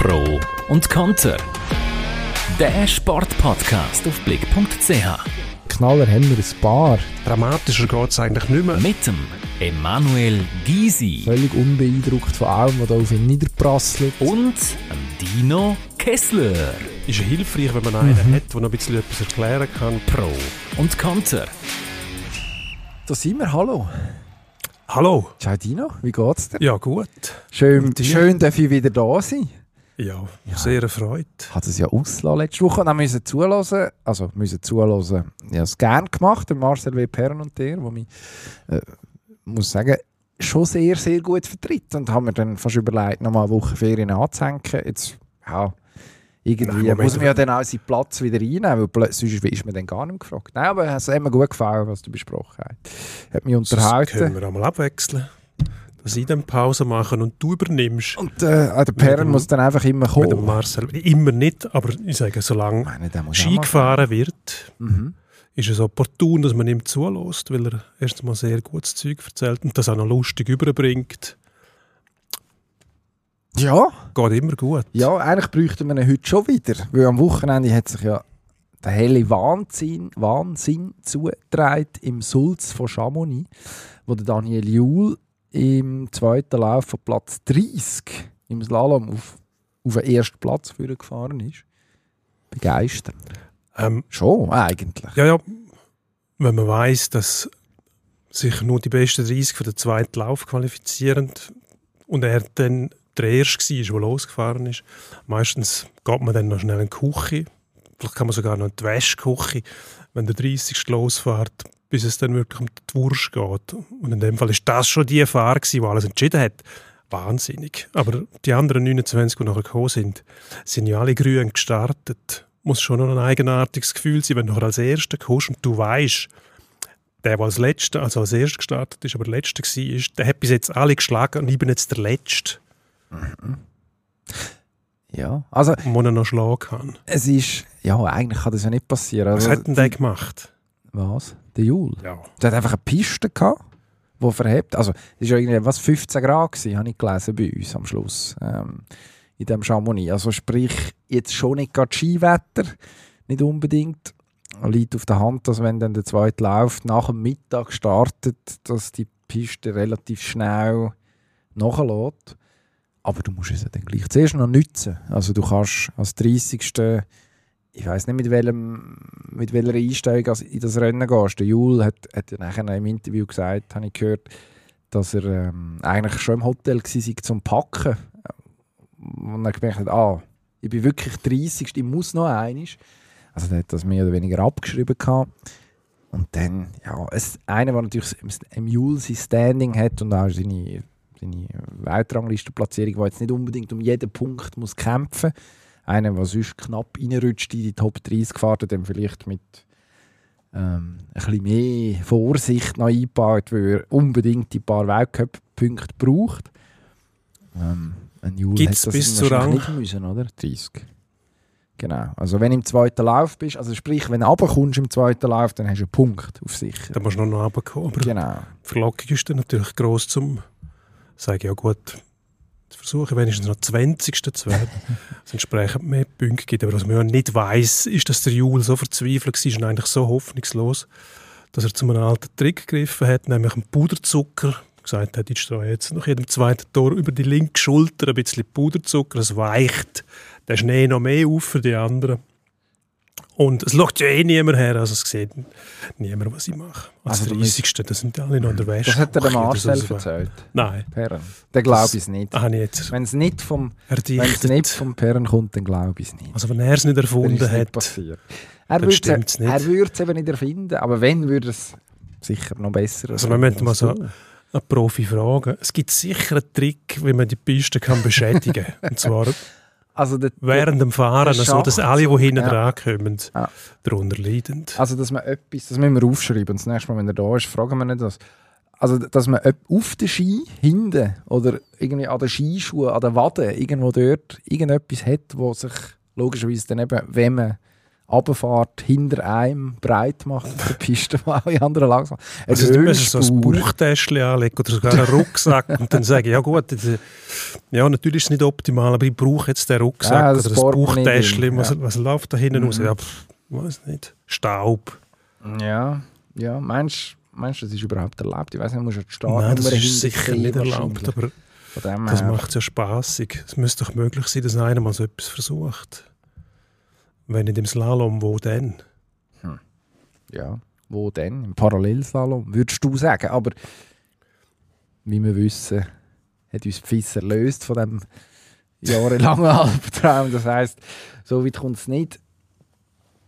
Pro und Konter. Der Sportpodcast auf blick.ch. Knaller haben wir ein paar. Dramatischer geht es eigentlich nicht mehr. Mit dem Emanuel Gysi Völlig unbeeindruckt von allem, was da auf ihn niederprasselt. und Dino Kessler. Ist ja hilfreich, wenn man einen hat, der noch ein bisschen etwas erklären kann. Pro und Konter. Da sind wir, hallo. Hallo. Ciao Dino, wie geht's dir? Ja, gut. Schön, schön, dass ich wieder da sein. Ja, sehr erfreut. Hatte es ja ausgelassen letzte Woche und auch müssen zulassen. Also müssen zulassen. Ich habe es gerne gemacht, der Marcel W. Perren und der, wo mich, äh, muss sagen, schon sehr, sehr gut vertritt. Und haben mir dann fast überlegt, nochmal eine Woche Ferien anzuhängen. Jetzt, ja, irgendwie Nein, muss man ja dann auch seinen Platz wieder einnehmen, weil sonst ist man dann gar nicht gefragt. Nein, aber es hat mir gut gefallen, was du besprochen hast. Hat mich Das unterhalten. können wir einmal abwechseln. Dass ich dann Pause machen und du übernimmst. Und äh, auch der Perren dem- muss dann einfach immer Mit dem kommen. Marcel. Immer nicht, aber ich sage, Ich solange meine, muss auch Ski gefahren wird, Mhm. ist es opportun, dass man ihm zulässt, weil er erst mal sehr gutes Zeug erzählt und das auch noch lustig überbringt. Ja, Geht immer gut. Ja, eigentlich bräuchten wir ihn heute schon wieder. Weil am Wochenende hat sich ja der helle Wahnsinn, Wahnsinn zugetragen im Sulz von Chamonix, wo der Daniel Juhl im zweiten Lauf von Platz 30 im Slalom auf, auf den ersten Platz für gefahren ist. Begeistert. Ähm, Schon, eigentlich. Ja, ja. Wenn man weiß, dass sich nur die besten 30 für den zweiten Lauf qualifizieren und er dann der Erste war, der losgefahren ist, meistens geht man dann noch schnell in die Küche. Vielleicht kann man sogar noch in die Wäschküche, wenn der 30. losfährt, bis es dann wirklich um die Wurst geht. Und in dem Fall ist das schon die Fahrt, die alles entschieden hat. Wahnsinnig. Aber die anderen 29, die nachher gekommen sind, sind ja alle grün gestartet. Muss schon noch ein eigenartiges Gefühl sein, wenn du nachher als Erster kommst und du weißt, der, der als Letzter, also als Erster gestartet ist, aber der Letzte war, der hat bis jetzt alle geschlagen und ich bin jetzt der Letzte, Ja, also wo er noch schlagen kann. es ist, ja, eigentlich kann das ja nicht passieren. Was Also, hat denn der gemacht? Was? Der Juhl? Ja. Der hat einfach eine Piste gehabt, die verhebt. Also, es war irgendwie, was, 15 Grad gewesen, habe ich gelesen bei uns am Schluss. Ähm, in dem Chamonix. Also, sprich, jetzt schon nicht gerade Skiwetter. Nicht unbedingt. Liegt auf der Hand, dass wenn dann der zweite Lauf nach dem Mittag startet, dass die Piste relativ schnell nachlässt. Aber du musst es ja dann gleich zuerst noch nützen. Also, du kannst als 30 ich weiß nicht, mit, welchem, mit welcher Einstellung als in das Rennen gehst. Der Jul hat, hat ja nachher im Interview gesagt, habe ich gehört, dass er ähm, eigentlich schon im Hotel war zum Packen. Und er gemerkt hat, ah, ich bin wirklich 30, ich muss noch einiges. Also der hat das mehr oder weniger abgeschrieben gehabt. Und dann, ja, es, einer, der natürlich im Jul sein Standing hat und auch seine, seine Weltranglistenplatzierung, der jetzt nicht unbedingt um jeden Punkt muss kämpfen muss, einer, der sonst knapp reinrutscht in die Top 30 gefahren, dann vielleicht mit ähm, ein bisschen mehr Vorsicht noch eingebaut, weil er unbedingt die paar Weltcup-Punkte braucht. Ähm, ein Jul Gibt's hat das bis zu Rang? nicht müssen, oder? 30. Genau. Also wenn du im zweiten Lauf bist, also sprich, wenn du runterkommst im zweiten Lauf, dann hast du einen Punkt auf sicher. Da musst du noch runterkommen. Aber Genau. die Verlockung ist dann natürlich gross zum sagen, ja gut, zu versuchen, wenigstens noch 20. zu werden. dass entsprechend mehr Punkte gibt. Aber was man ja nicht weiß, ist, dass der Jul so verzweifelt war und eigentlich so hoffnungslos, dass er zu einem alten Trick gegriffen hat, nämlich einen Puderzucker. Gesagt hat, ich streue jetzt nach jedem zweiten Tor über die linke Schulter ein bisschen Puderzucker. Es weicht der Schnee noch mehr auf für die anderen. Und es schaut ja eh niemand her, also es sieht niemand, was ich mache. Als Also du 30. Da sind alle noch in der Wäsche. Das hat der Oder Marcel so. erzählt. Nein, Perren. Dann glaube Das- ich es nicht. das ich jetzt Wenn es nicht vom nicht vom Perren kommt, dann glaube ich es nicht. Also wenn er es nicht erfunden nicht hat, passiert. Er dann würde stimmt's es nicht. er würde es eben nicht erfinden, aber wenn, würde es sicher noch besser Also wir müssen mal so- einen Profi fragen. Es gibt sicher einen Trick, wie man die Piste kann beschädigen kann. Und zwar Also, der, während dem Fahren, so dass Schachzug, alle, die hinten ja. dran kommen, Ja. darunter leiden. also, dass man etwas, das müssen wir aufschreiben. Das nächste Mal, wenn er da ist, fragen wir nicht das. Also, dass man auf den Ski hinten oder irgendwie an den Skischuhen, an den Waden, irgendwo dort, irgendetwas hat, wo sich logischerweise dann eben, wenn man Abfahrt hinter einem breit macht auf der Piste, wo alle anderen langsam. Eine Also du musst so ein. Bauchtäschchen anlegen oder sogar einen Rucksack und dann sagen, ja gut, ja natürlich ist es nicht optimal, aber ich brauche jetzt den Rucksack Ja, das oder das Bauchtäschchen, was, ja. was läuft da hinten raus? Mhm. Ja, pff, weiß nicht. Staub. Ja, ja, meinst du, meinst, das ist überhaupt erlaubt? Ich weiß nicht, musst du die Nein, das ist sicher nicht erlaubt, aber das macht es ja spaßig. Es müsste doch möglich sein, dass einer mal so etwas versucht. Wenn nicht im Slalom, wo denn? Ja, wo denn? Im Parallelslalom, würdest du sagen. Aber wie wir wissen, hat uns Pfiss erlöst von dem jahrelangen Albtraum. Das heisst, so weit kommt es nicht.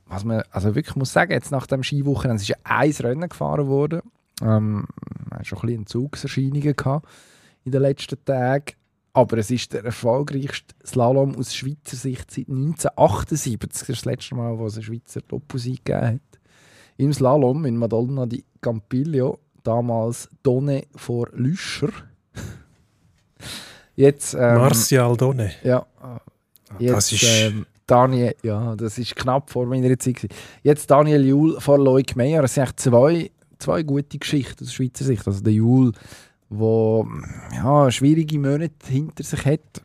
Was man also wirklich muss sagen, jetzt nach dem es ist ja ein Rennen gefahren worden. Ähm, man hat schon ein bisschen Entzugserscheinungen gehabt in den letzten Tagen. Aber es ist der erfolgreichste Slalom aus Schweizer Sicht seit 1978. Das ist das letzte Mal, wo es einen Schweizer Doppelsieg gegeben hat im Slalom in Madonna di Campiglio, damals Donne vor Lüscher. Jetzt, ähm, Martial Donne. ja, äh, jetzt, Das ist- ähm, Daniel, ja, das ist knapp vor meiner Zeit. gewesen. Jetzt Daniel Juhl vor Loic Meyer. Es sind echt zwei, zwei gute Geschichten aus Schweizer Sicht. Also der Juhl, der ja, schwierige Monate hinter sich hat.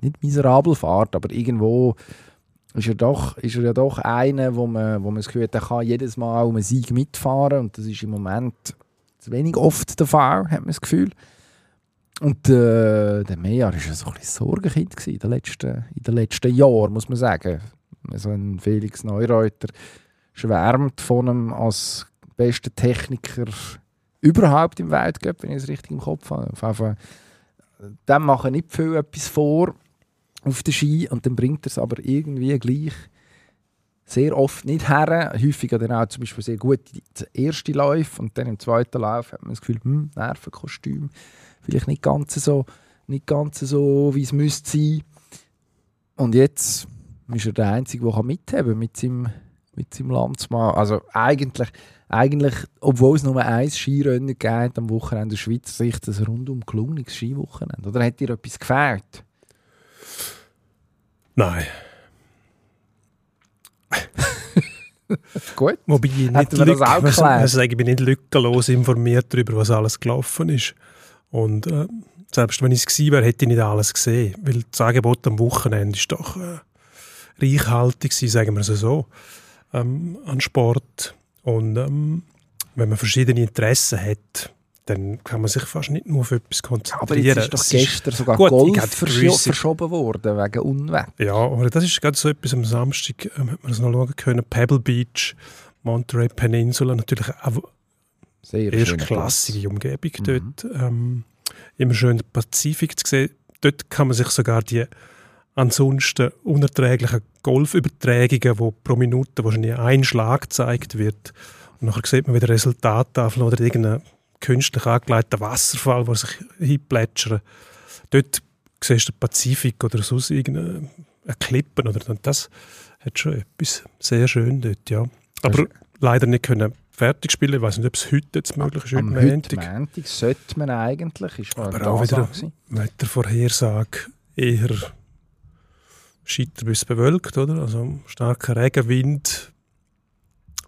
Nicht miserabel fährt, aber irgendwo ist er, doch, ist er ja doch einer, wo man, wo man das Gefühl hat, er kann jedes Mal um einen Sieg mitfahren. Und das ist im Moment zu wenig oft der Fall, hat man das Gefühl. Und äh, der Meyer war ja so ein bisschen Sorgenkind in den letzten, letzten Jahren, muss man sagen. So ein Felix Neureuter schwärmt von ihm als besten Techniker überhaupt im Weltcup, wenn ich es richtig im Kopf habe. Auf jeden Fall, machen nicht viel etwas vor auf den Ski und dann bringt er es aber irgendwie gleich sehr oft nicht her. Häufig hat er auch zum Beispiel sehr gut erste Lauf und dann im zweiten Lauf hat man das Gefühl, hm, Nervenkostüm, vielleicht nicht ganz so, nicht ganz so wie es müsste sein. Und jetzt ist er der Einzige, der mithaben kann mit seinem, mit seinem Landsmann. Also eigentlich, eigentlich, obwohl es nur ein Skirennen hat am Wochenende in Schweizer Sicht, ein rundum gelungenes Skiwochenende. Oder hat dir etwas gefehlt? Nein. Gut. Wobei ich nicht, lück- was- sage ich, bin nicht lückenlos informiert darüber, was alles gelaufen ist. Und äh, selbst wenn ich es gewesen wäre, hätte ich nicht alles gesehen. Weil das Angebot am Wochenende ist doch äh, reichhaltig gewesen, sagen wir es so, ähm, an Sport. Und ähm, wenn man verschiedene Interessen hat, dann kann man sich fast nicht nur auf etwas konzentrieren. Aber jetzt ist doch Es gestern sogar Gut, Golf gewisse- verschoben worden wegen Unwetter. Ja, aber das ist gerade so etwas am Samstag, ähm, hat man das noch schauen können. Pebble Beach, Monterey Peninsula, natürlich auch Sehr erstklassige Umgebung Mhm. dort. Ähm, immer schön den Pazifik zu sehen. Dort kann man sich sogar die ansonsten unerträglichen Golfübertragungen, wo pro Minute wahrscheinlich ein Schlag gezeigt wird, und nachher sieht man wieder Resultattafel oder irgendeinen künstlich angelegten Wasserfall, der sich hinplätschert. Dort siehst du den Pazifik oder sonst irgendeine eine Klippen. Oder, und das hat schon etwas sehr schön dort, ja. Aber leider nicht können fertig spielen. Ich weiß nicht, ob es heute jetzt möglich ist. Am Heute Montag. Montag sollte man eigentlich, ist Aber auch wieder- gewesen. Wettervorhersage eher scheiter bis bewölkt, oder? Also starker Regenwind.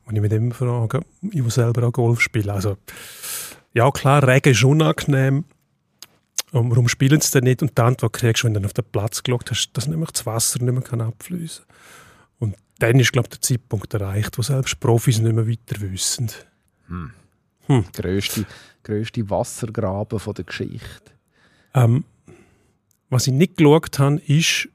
Und ich mich immer frage, ich muss selber auch Golf spielen. Also, ja klar, Regen ist unangenehm. Und warum spielen sie denn nicht? Und die Antwort kriegst du, wenn du dann auf den Platz geschaut hast, dass nämlich das Wasser nicht mehr kann abfließen. Und dann ist, glaube ich, der Zeitpunkt erreicht, wo selbst Profis nicht mehr weiter wissen. Grösste, grösste Wassergraben von der Geschichte. Ähm, was ich nicht geschaut habe, ist,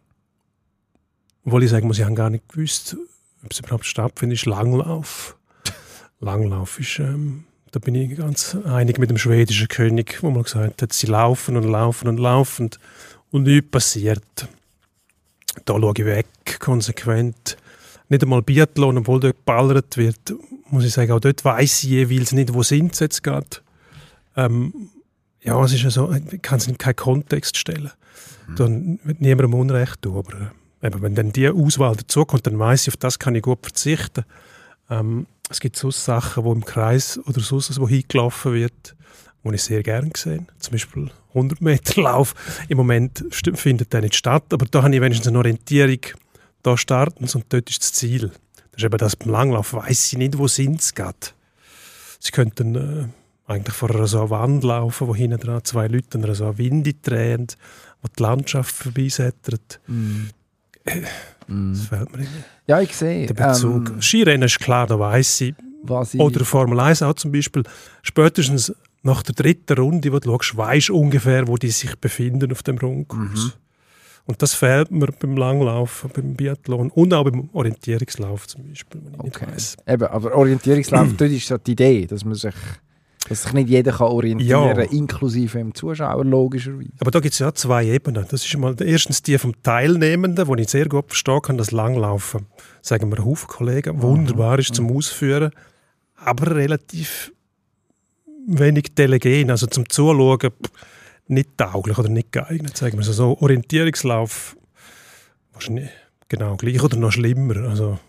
obwohl ich sagen muss, ich habe gar nicht gewusst, ob es überhaupt stattfindet, ist Langlauf. Langlauf ist, ähm, da bin ich ganz einig mit dem schwedischen König, wo man gesagt hat, sie laufen und laufen und laufen und nichts passiert. Da schaue ich weg, konsequent. Nicht einmal Biathlon, obwohl dort geballert wird, muss ich sagen, auch dort weiss ich jeweils nicht, wo sind sie jetzt gerade. Ähm, ja, es ist ja so, ich kann es in keinen Kontext stellen. Dann wird niemandem Unrecht tun, aber äh, eben, wenn dann die Auswahl dazukommt, dann weiß ich, auf das kann ich gut verzichten. Ähm, es gibt so Sachen, wo im Kreis oder sonst wo hingelaufen wird, wo ich sehr gerne gesehen Zum Beispiel 100 Meter Lauf. Im Moment findet der nicht statt, aber da habe ich wenigstens eine Orientierung. Da starten sie und dort ist das Ziel. Das ist eben das beim Langlauf, weiss sie nicht, wo sind sie gerade. Sie könnten äh, eigentlich vor einer so Wand laufen, wo hinten dran zwei Leute an einer so Winde drehen, wo die Landschaft vorbeisättert. Mm. Das fällt mir irgendwie. Ja, ich sehe. Der Bezug. Ähm, Skirennen ist klar, da weiss sie. was ich, Oder Formel 1 auch zum Beispiel. Spätestens nach der dritten Runde, wo du schaust, weisst du ungefähr, wo die sich befinden auf dem Rundkurs. Mhm. Und das fehlt mir beim Langlaufen, beim Biathlon und auch beim Orientierungslauf zum Beispiel, wenn ich Okay. nicht. Eben, aber Orientierungslauf, dort ist so die Idee, dass man sich, dass sich nicht jeder kann orientieren Ja. inklusive dem Zuschauer, logischerweise. Aber da gibt es ja zwei Ebenen. Das ist mal erstens die vom Teilnehmenden, wo ich sehr gut verstehen kann, das Langlaufen, sagen wir, Haufen Kollegen, wunderbar ist zum Ausführen, aber relativ wenig Telegen, also zum Zuschauen nicht tauglich oder nicht geeignet, sagen wir so. so Orientierungslauf wahrscheinlich genau gleich oder noch schlimmer. Also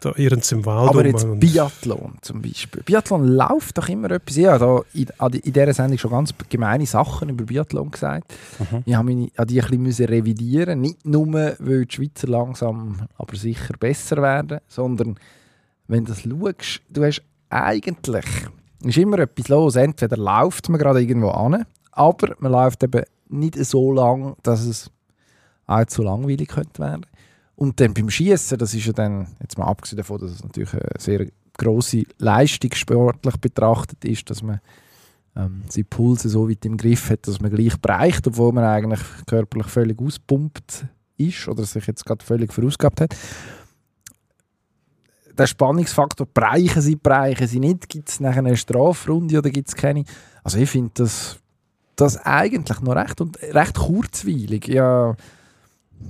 da irgends im Wald Aber jetzt Biathlon zum Beispiel. Biathlon läuft doch immer etwas. Ich habe da in, in dieser Sendung schon ganz gemeine Sachen über Biathlon gesagt. Mhm. Ich habe mich an die ein bisschen revidieren Nicht nur, weil die Schweizer langsam aber sicher besser werden, sondern wenn du das schaust, du hast eigentlich ist immer etwas los. Entweder läuft man gerade irgendwo an, aber man läuft eben nicht so lang, dass es allzu langweilig könnte werden. Und dann beim Schießen, das ist ja dann, jetzt mal abgesehen davon, dass es natürlich eine sehr grosse Leistung sportlich betrachtet ist, dass man ähm, seine Pulse so weit im Griff hat, dass man gleich bereicht, obwohl man eigentlich körperlich völlig auspumpt ist oder sich jetzt gerade völlig verausgabt hat. Der Spannungsfaktor, bereichen sie, bereichen sie nicht, gibt es nachher eine Strafrunde oder gibt es keine? Also ich finde das, das eigentlich noch recht, und recht kurzweilig. Ja,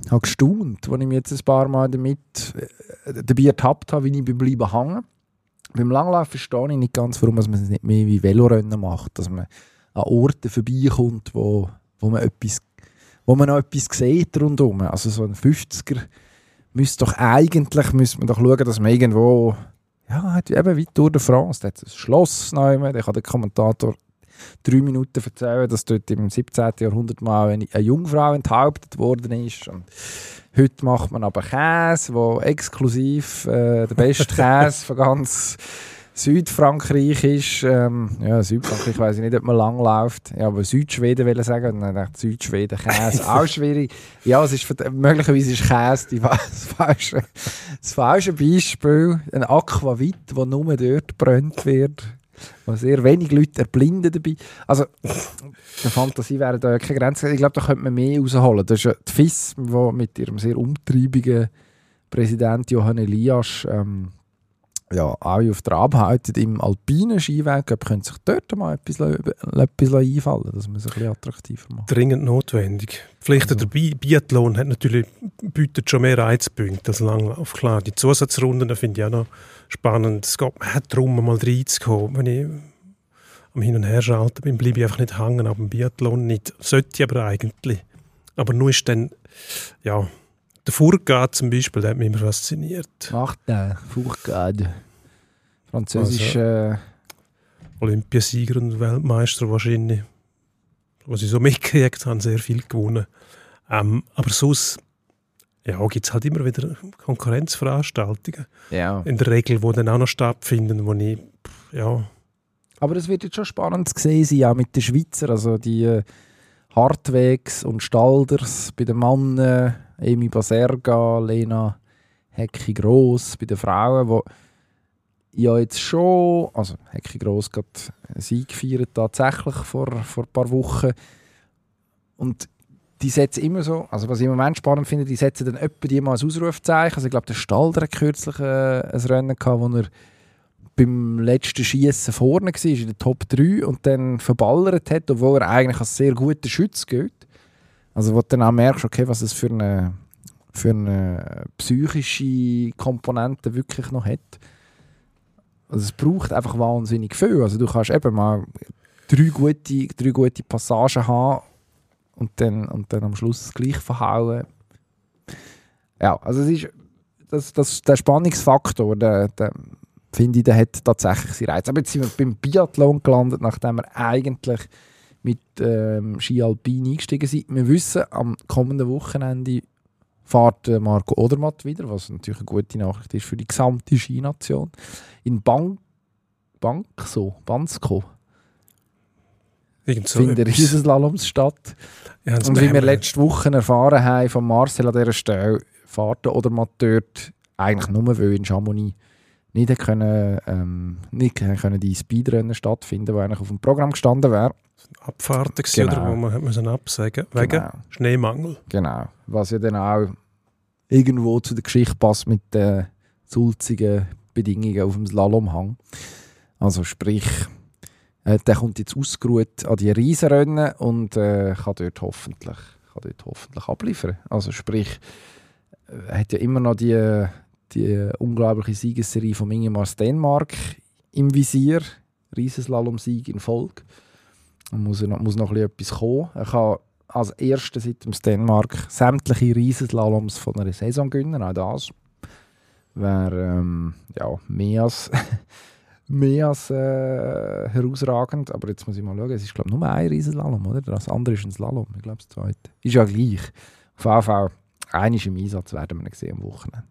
habe gestaunt, als ich mich jetzt ein paar Mal damit äh, dabei ertappt habe, wie ich bleiben hängen. Beim Langlauf verstehe ich nicht ganz, warum man es nicht mehr wie Velorennen macht, dass man an Orten vorbeikommt, wo, wo, man, etwas, wo man noch etwas sieht rundherum. Also so ein 50er müsste doch eigentlich müsste man doch schauen, dass man irgendwo ja, eben wie Tour de France, da hat ein Schloss neu, da kann der Kommentator drei Minuten erzählen, dass dort im 17. Jahrhundert mal eine, Jungfrau enthauptet worden ist. Und heute macht man aber Käse, wo exklusiv äh, der beste Käse von ganz Südfrankreich ist. Ähm, ja, Südfrankreich weiß ich nicht, ob man lang läuft. Ja, aber Südschweden will ich sagen. Und dann dachte ich, Südschweden, Käse, auch schwierig. Ja, es ist, möglicherweise ist Käse die, das, falsche, das falsche Beispiel. Ein Aquavit, der nur dort brennt wird. Wo sehr wenig Leute erblinden dabei. Also, der Fantasie wäre da ja keine Grenze. Ich glaube, da könnte man mehr rausholen. Das ist ja die FIS, die mit ihrem sehr umtriebigen Präsident Johann Elias ähm, ja, alle auf der abhalten im alpinen Skiweltcup, können sich dort mal etwas, etwas einfallen dass man es ein bisschen attraktiver macht. dringend notwendig. Vielleicht Also. der Bi Biathlon hat natürlich, bietet schon mehr Reizpunkte als Langlauf. Klar, die Zusatzrunden finde ich auch noch spannend. Es geht auch darum, mal reinzukommen. Wenn ich am Hin- und Herschalten bin, bleibe ich einfach nicht hängen, aber im Biathlon nicht. Sollte ich aber eigentlich. Aber nur ist dann, ja, der Furgat zum Beispiel, der hat mich immer fasziniert. Macht der Furcade. Französisch, äh, Olympiasieger und Weltmeister wahrscheinlich. Was ich so mitgekriegt habe, sehr viel gewonnen. Ähm, aber sonst ja, gibt es halt immer wieder Konkurrenzveranstaltungen. ja. In der Regel, die dann auch noch stattfinden, wo ich, ja, Aber es wird jetzt schon spannend zu sehen sein, auch mit den Schweizer, also die äh, Hartwegs und Stalders bei den Männern, Emi Baserga, Lena Hecki Gross bei den Frauen, wo ja jetzt schon, also Hecki Gross gerade Sieg gefeiert tatsächlich vor, vor ein paar Wochen und die setzen immer so, also was ich im Moment spannend finde, die setzen dann etwa die mal als Ausrufzeichen, also ich glaube der Stalder hat kürzlich äh, ein Rennen gehabt, wo er beim letzten Schießen vorne war, in der Top 3 und dann verballert hat, obwohl er eigentlich als sehr guter Schütz gilt. Also wo du dann auch merkst, okay, was es für eine, für eine psychische Komponente wirklich noch hat. Also es braucht einfach wahnsinnig viel. Also du kannst eben mal drei gute, drei gute Passagen haben und dann, und dann am Schluss das gleich verhauen. Ja, also es ist das, das, der Spannungsfaktor, der, der, finde ich, der hat tatsächlich seinen Reiz. Aber jetzt sind wir beim Biathlon gelandet, nachdem wir eigentlich mit ähm, Ski Alpin eingestiegen sind. Wir wissen, am kommenden Wochenende fährt äh, Marco Odermatt wieder, was natürlich eine gute Nachricht ist für die gesamte Skination. In Bank, Bankso, Bansko so finden etwas. Riesenslaloms statt. Ja, Und wie wir letzte Woche erfahren haben von Marcel an dieser Stelle, fährt der Odermatt dort eigentlich nur, weil in Chamonix nicht, können, ähm, nicht können die Speedrennen stattfinden, die eigentlich auf dem Programm gestanden wäre. Abfahrten gewesen, Genau. oder wo man hat müssen absagen wegen Genau. Schneemangel. Genau. Was ja dann auch irgendwo zu der Geschichte passt mit den sulzigen Bedingungen auf dem Slalomhang. Also sprich, äh, der kommt jetzt ausgeruht an die Riesenrennen und äh, kann, dort hoffentlich, kann dort hoffentlich abliefern. Also sprich, äh, er hat ja immer noch die, die unglaubliche Siegesserie von Ingemar Stenmark im Visier. Riesenslalom-Sieg in Folge. Muss, noch, muss noch etwas kommen. Er kann als Erster seit dem Stenmark sämtliche Riesenslaloms von einer Saison gewinnen. Auch das wäre ähm, ja, mehr als, mehr als äh, herausragend. Aber jetzt muss ich mal schauen. Es ist, glaube ich, nur ein Riesenslalom, oder? Das andere ist ein Slalom. Ich glaube, das zweite. Ist ja gleich. Auf jeden Fall, einiges im Einsatz werden wir sehen am Wochenende.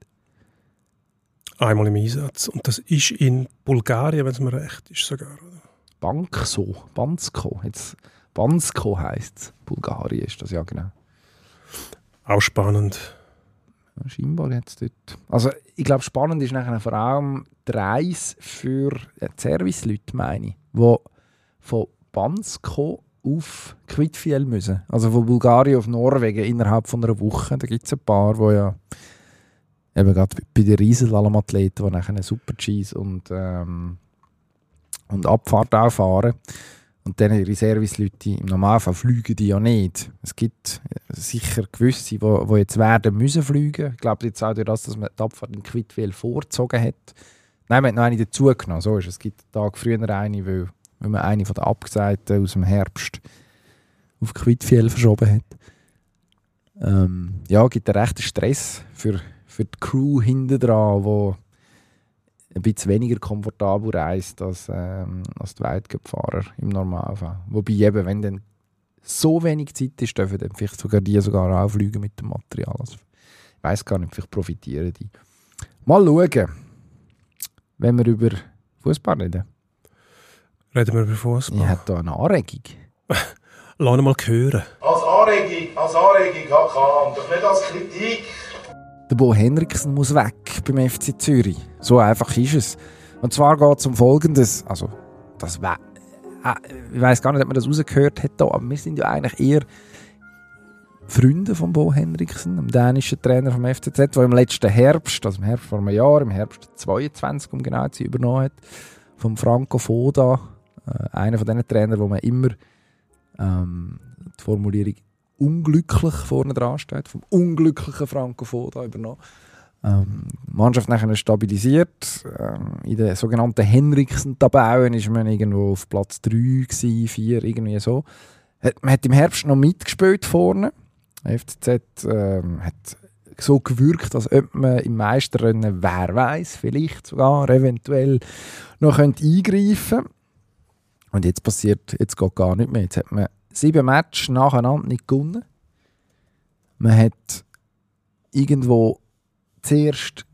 Einmal im Einsatz. Und das ist in Bulgarien, wenn es mir recht ist sogar. Oder? Bankso, Bansko. Jetzt, Bansko heisst es. Bulgarien ist das ja genau. Auch spannend. Ja, Scheinbar jetzt dort. Also ich glaube, spannend ist nachher vor allem die Reise für äh, die Serviceleute, meine ich, die von Bansko auf Quidfiel müssen. Also von Bulgarien auf Norwegen innerhalb von einer Woche. Da gibt es ein paar, die ja eben gerade bei den Riesenslalom-Athleten, die nachher Super Gs und, ähm, und Abfahrt auch fahren. Und dann ihre Serviceleute, im Normalfall fliegen die ja nicht. Es gibt sicher gewisse, die, jetzt werden müssen fliegen. Ich glaube jetzt auch durch das, dass man die Abfahrt in Quidfiel vorgezogen hat. Nein, man hat noch eine dazugenommen. So ist es. Es gibt einen Tag früher eine, weil, weil man eine von den Abgesagten aus dem Herbst auf Quidfiel verschoben hat. Ähm, ja, gibt einen rechten Stress für, für die Crew hinten dran, die ein bisschen weniger komfortabel reist als, ähm, als die Weltcup-Fahrer im Normalfall. Wobei eben, wenn dann so wenig Zeit ist, dürfen dann vielleicht sogar die sogar auch fliegen mit dem Material. Also, ich weiß gar nicht, vielleicht profitieren die. Mal schauen, wenn wir über Fußball reden. Reden wir über Fußball. Ich habe da eine Anregung. Lass ihn mal hören. Als Anregung, als Anregung und doch nicht als Kritik. Der Bo Henriksen muss weg beim FC Zürich. So einfach ist es. Und zwar geht es um Folgendes. Also, das äh, ich weiß gar nicht, ob man das rausgehört hat, aber wir sind ja eigentlich eher Freunde von Bo Henriksen, dem dänischen Trainer vom FCZ, der im letzten Herbst, also im Herbst vor einem Jahr, im Herbst 22, um genau zu übernommen hat, vom Franco Foda, äh, einer von diesen Trainern, wo man immer ähm, die Formulierung unglücklich vorne dran steht, vom unglücklichen Franco Foda übernommen. Ähm, die Mannschaft nachher stabilisiert. Ähm, in der sogenannten Henriksen-Tabellen ist man irgendwo auf Platz 3, gewesen, 4, irgendwie so. Man hat im Herbst noch mitgespielt vorne. FCZ ähm, hat so gewirkt, als ob man im Meisterrennen, wer weiß, vielleicht sogar eventuell noch könnte eingreifen Und jetzt passiert, jetzt geht gar nicht mehr. Jetzt hat man sieben Matches nacheinander nicht gewonnen. Man hat irgendwo zuerst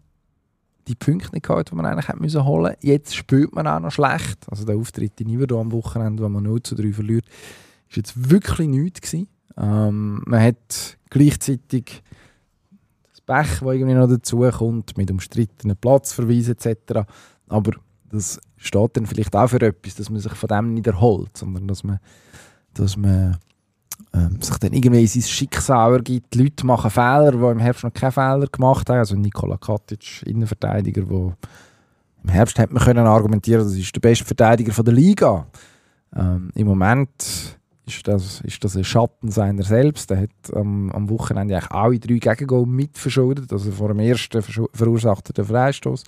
die Punkte nicht gehabt, die man eigentlich hätte müssen holen Jetzt spielt man auch noch schlecht. Also der Auftritt in Iverdon am Wochenende, wo man 0 zu 3 verliert, ist jetzt wirklich nichts. Ähm, man hat gleichzeitig das Pech, das irgendwie noch dazu kommt, mit umstrittenen Platzverweisen etc. Aber das steht dann vielleicht auch für etwas, dass man sich von dem nicht erholt, sondern dass man, dass man ähm, sich dann irgendwie in sein Schicksal ergibt. Die Leute machen Fehler, die im Herbst noch keine Fehler gemacht haben. Also Nikola Katic, Innenverteidiger, der im Herbst hat man können argumentieren, das ist der beste Verteidiger der Liga. Ähm, Im Moment ist das, ist das ein Schatten seiner selbst. Er hat am, am Wochenende eigentlich alle drei Gegengol mitverschuldet. Also vor dem ersten verschu- verursacht er den Freistoß.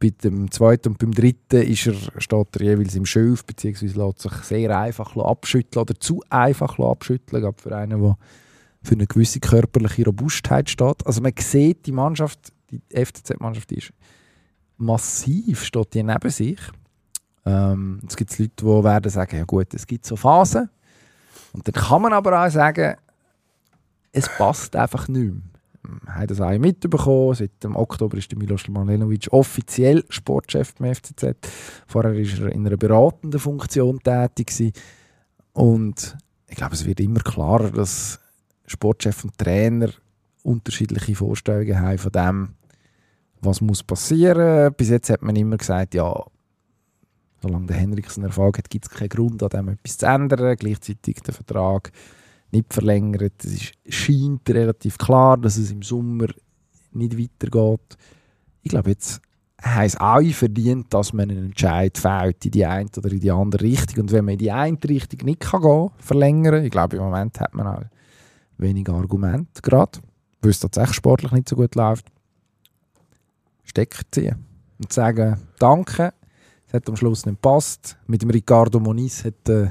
Bei dem zweiten und beim dritten ist er, steht er jeweils im Schilf, beziehungsweise lässt sich sehr einfach abschütteln oder zu einfach abschütteln, gerade für einen, der für eine gewisse körperliche Robustheit steht. Also man sieht, die Mannschaft, die FCZ-Mannschaft, ist massiv, steht die neben sich. Ähm, es gibt Leute, die werden sagen, ja gut, es gibt so Phasen. Und dann kann man aber auch sagen, es passt einfach nicht mehr. Haben das auch mitbekommen. Seit dem Oktober ist der Milos offiziell Sportchef beim FCZ. Vorher war er in einer beratenden Funktion tätig. Und ich glaube, es wird immer klarer, dass Sportchef und Trainer unterschiedliche Vorstellungen haben von dem, was muss passieren. Bis jetzt hat man immer gesagt, ja, solange der Henriksen Erfolg hat, gibt es keinen Grund, an dem etwas zu ändern. Gleichzeitig der Vertrag nicht verlängert. Es ist, scheint relativ klar, dass es im Sommer nicht weitergeht. Ich glaube, jetzt haben es alle verdient, dass man einen Entscheid fällt in die eine oder in die andere Richtung. Und wenn man in die eine Richtung nicht kann gehen verlängern, ich glaube, im Moment hat man auch weniger Argumente gerade, weil es tatsächlich sportlich nicht so gut läuft, Stecker ziehen und sagen, danke, es hat am Schluss nicht gepasst. Mit dem Ricardo Moniz hat äh,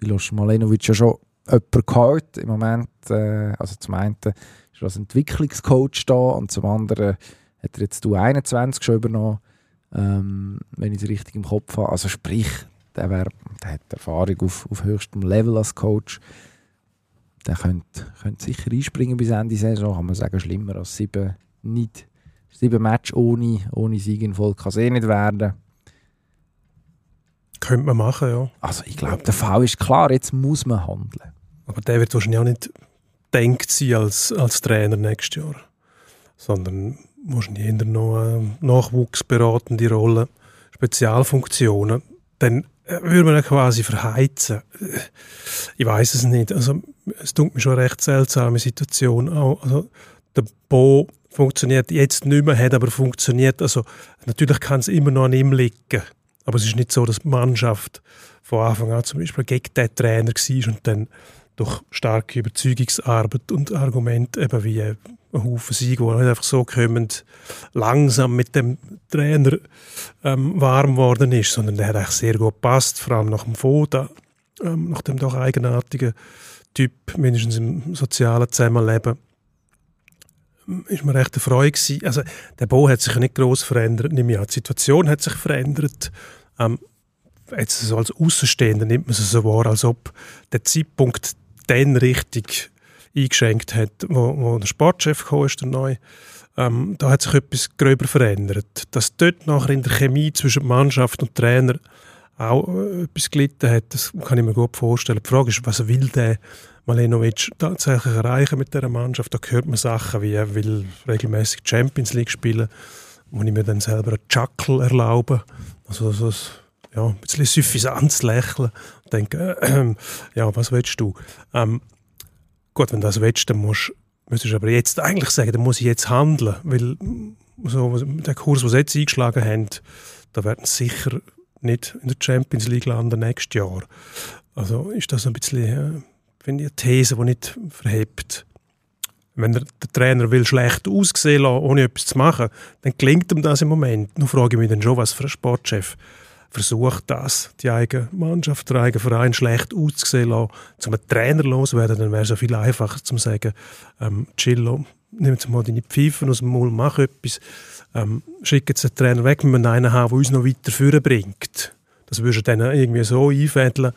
Milos Malenovic ja schon jemanden geholt. Im Moment, äh, also zum einen ist er als Entwicklungscoach da und zum anderen hat er jetzt du 21 schon übernommen, ähm, wenn ich es richtig im Kopf habe. Also sprich, der, wär, der hat Erfahrung auf, auf höchstem Level als Coach. Der könnte, könnte sicher einspringen bis Ende Saison, kann man sagen, schlimmer als sieben, nicht, sieben Matches ohne, ohne Sieg in Folge kann es eh nicht werden. Könnte man machen, ja. Also ich glaube, der Fall ist klar, jetzt muss man handeln. Aber der wird wahrscheinlich auch nicht denkt sein als, als Trainer nächstes Jahr, sondern wahrscheinlich eher noch eine nachwuchsberatende Rolle, Spezialfunktionen. Dann äh, würde man ihn quasi verheizen. Ich weiß es nicht. Also, es tut mir schon eine recht seltsame Situation. Also, der Bo funktioniert jetzt nicht mehr, hat aber funktioniert. Also, natürlich kann es immer noch an ihm liegen. Aber es ist nicht so, dass die Mannschaft von Anfang an zum Beispiel gegen den Trainer war und dann durch starke Überzeugungsarbeit und Argumente eben wie ein Haufen Siege, die nicht einfach so kommen, langsam mit dem Trainer ähm, warm geworden ist, sondern der hat eigentlich sehr gut gepasst, vor allem nach dem Foda, ähm, nach dem doch eigenartigen Typ, mindestens im sozialen Zusammenleben ist mir recht eine Freude gewesen. Also der Bo hat sich nicht groß verändert, ich an. Die Situation hat sich verändert. Ähm, jetzt so als Außenstehender nimmt man es so wahr, als ob der Zeitpunkt dann richtig eingeschränkt hat, wo, wo der Sportchef kam, ist der neu. Ähm, da hat sich etwas gröber verändert. Dass dort nachher in der Chemie zwischen Mannschaft und Trainer auch äh, etwas gelitten hat, das kann ich mir gut vorstellen. Die Frage ist, was will der Malenovic tatsächlich erreichen mit dieser Mannschaft? Da hört man Sachen wie, er will regelmäßig Champions League spielen, wo ich mir dann selber einen Chuckle erlaube. Also so ja, ein bisschen suffisant lächeln denke, äh, ja, was willst du? Ähm, gut, wenn du das willst, dann musst, müsstest du aber jetzt eigentlich sagen, dann muss ich jetzt handeln, weil so, der Kurs, den sie jetzt eingeschlagen haben, da werden sie sicher nicht in der Champions League landen nächstes Jahr. Also ist das ein bisschen, äh, finde ich, eine These, die nicht verhebt. Wenn der, der Trainer will schlecht aussehen lassen, ohne etwas zu machen, dann klingt ihm das im Moment. Nur frage ich mich dann schon, was für ein Sportchef versucht das, die eigene Mannschaft, der eigene Verein schlecht auszusehen lassen, zum Trainer loswerden, dann wäre es ja viel einfacher zu sagen, ähm, Chillo, nimm jetzt mal deine Pfeifen aus dem Mund, mach etwas, ähm, schick jetzt den Trainer weg, wenn wir einen haben, der uns noch weiter führen bringt. Das würdest du dann irgendwie so einfädeln.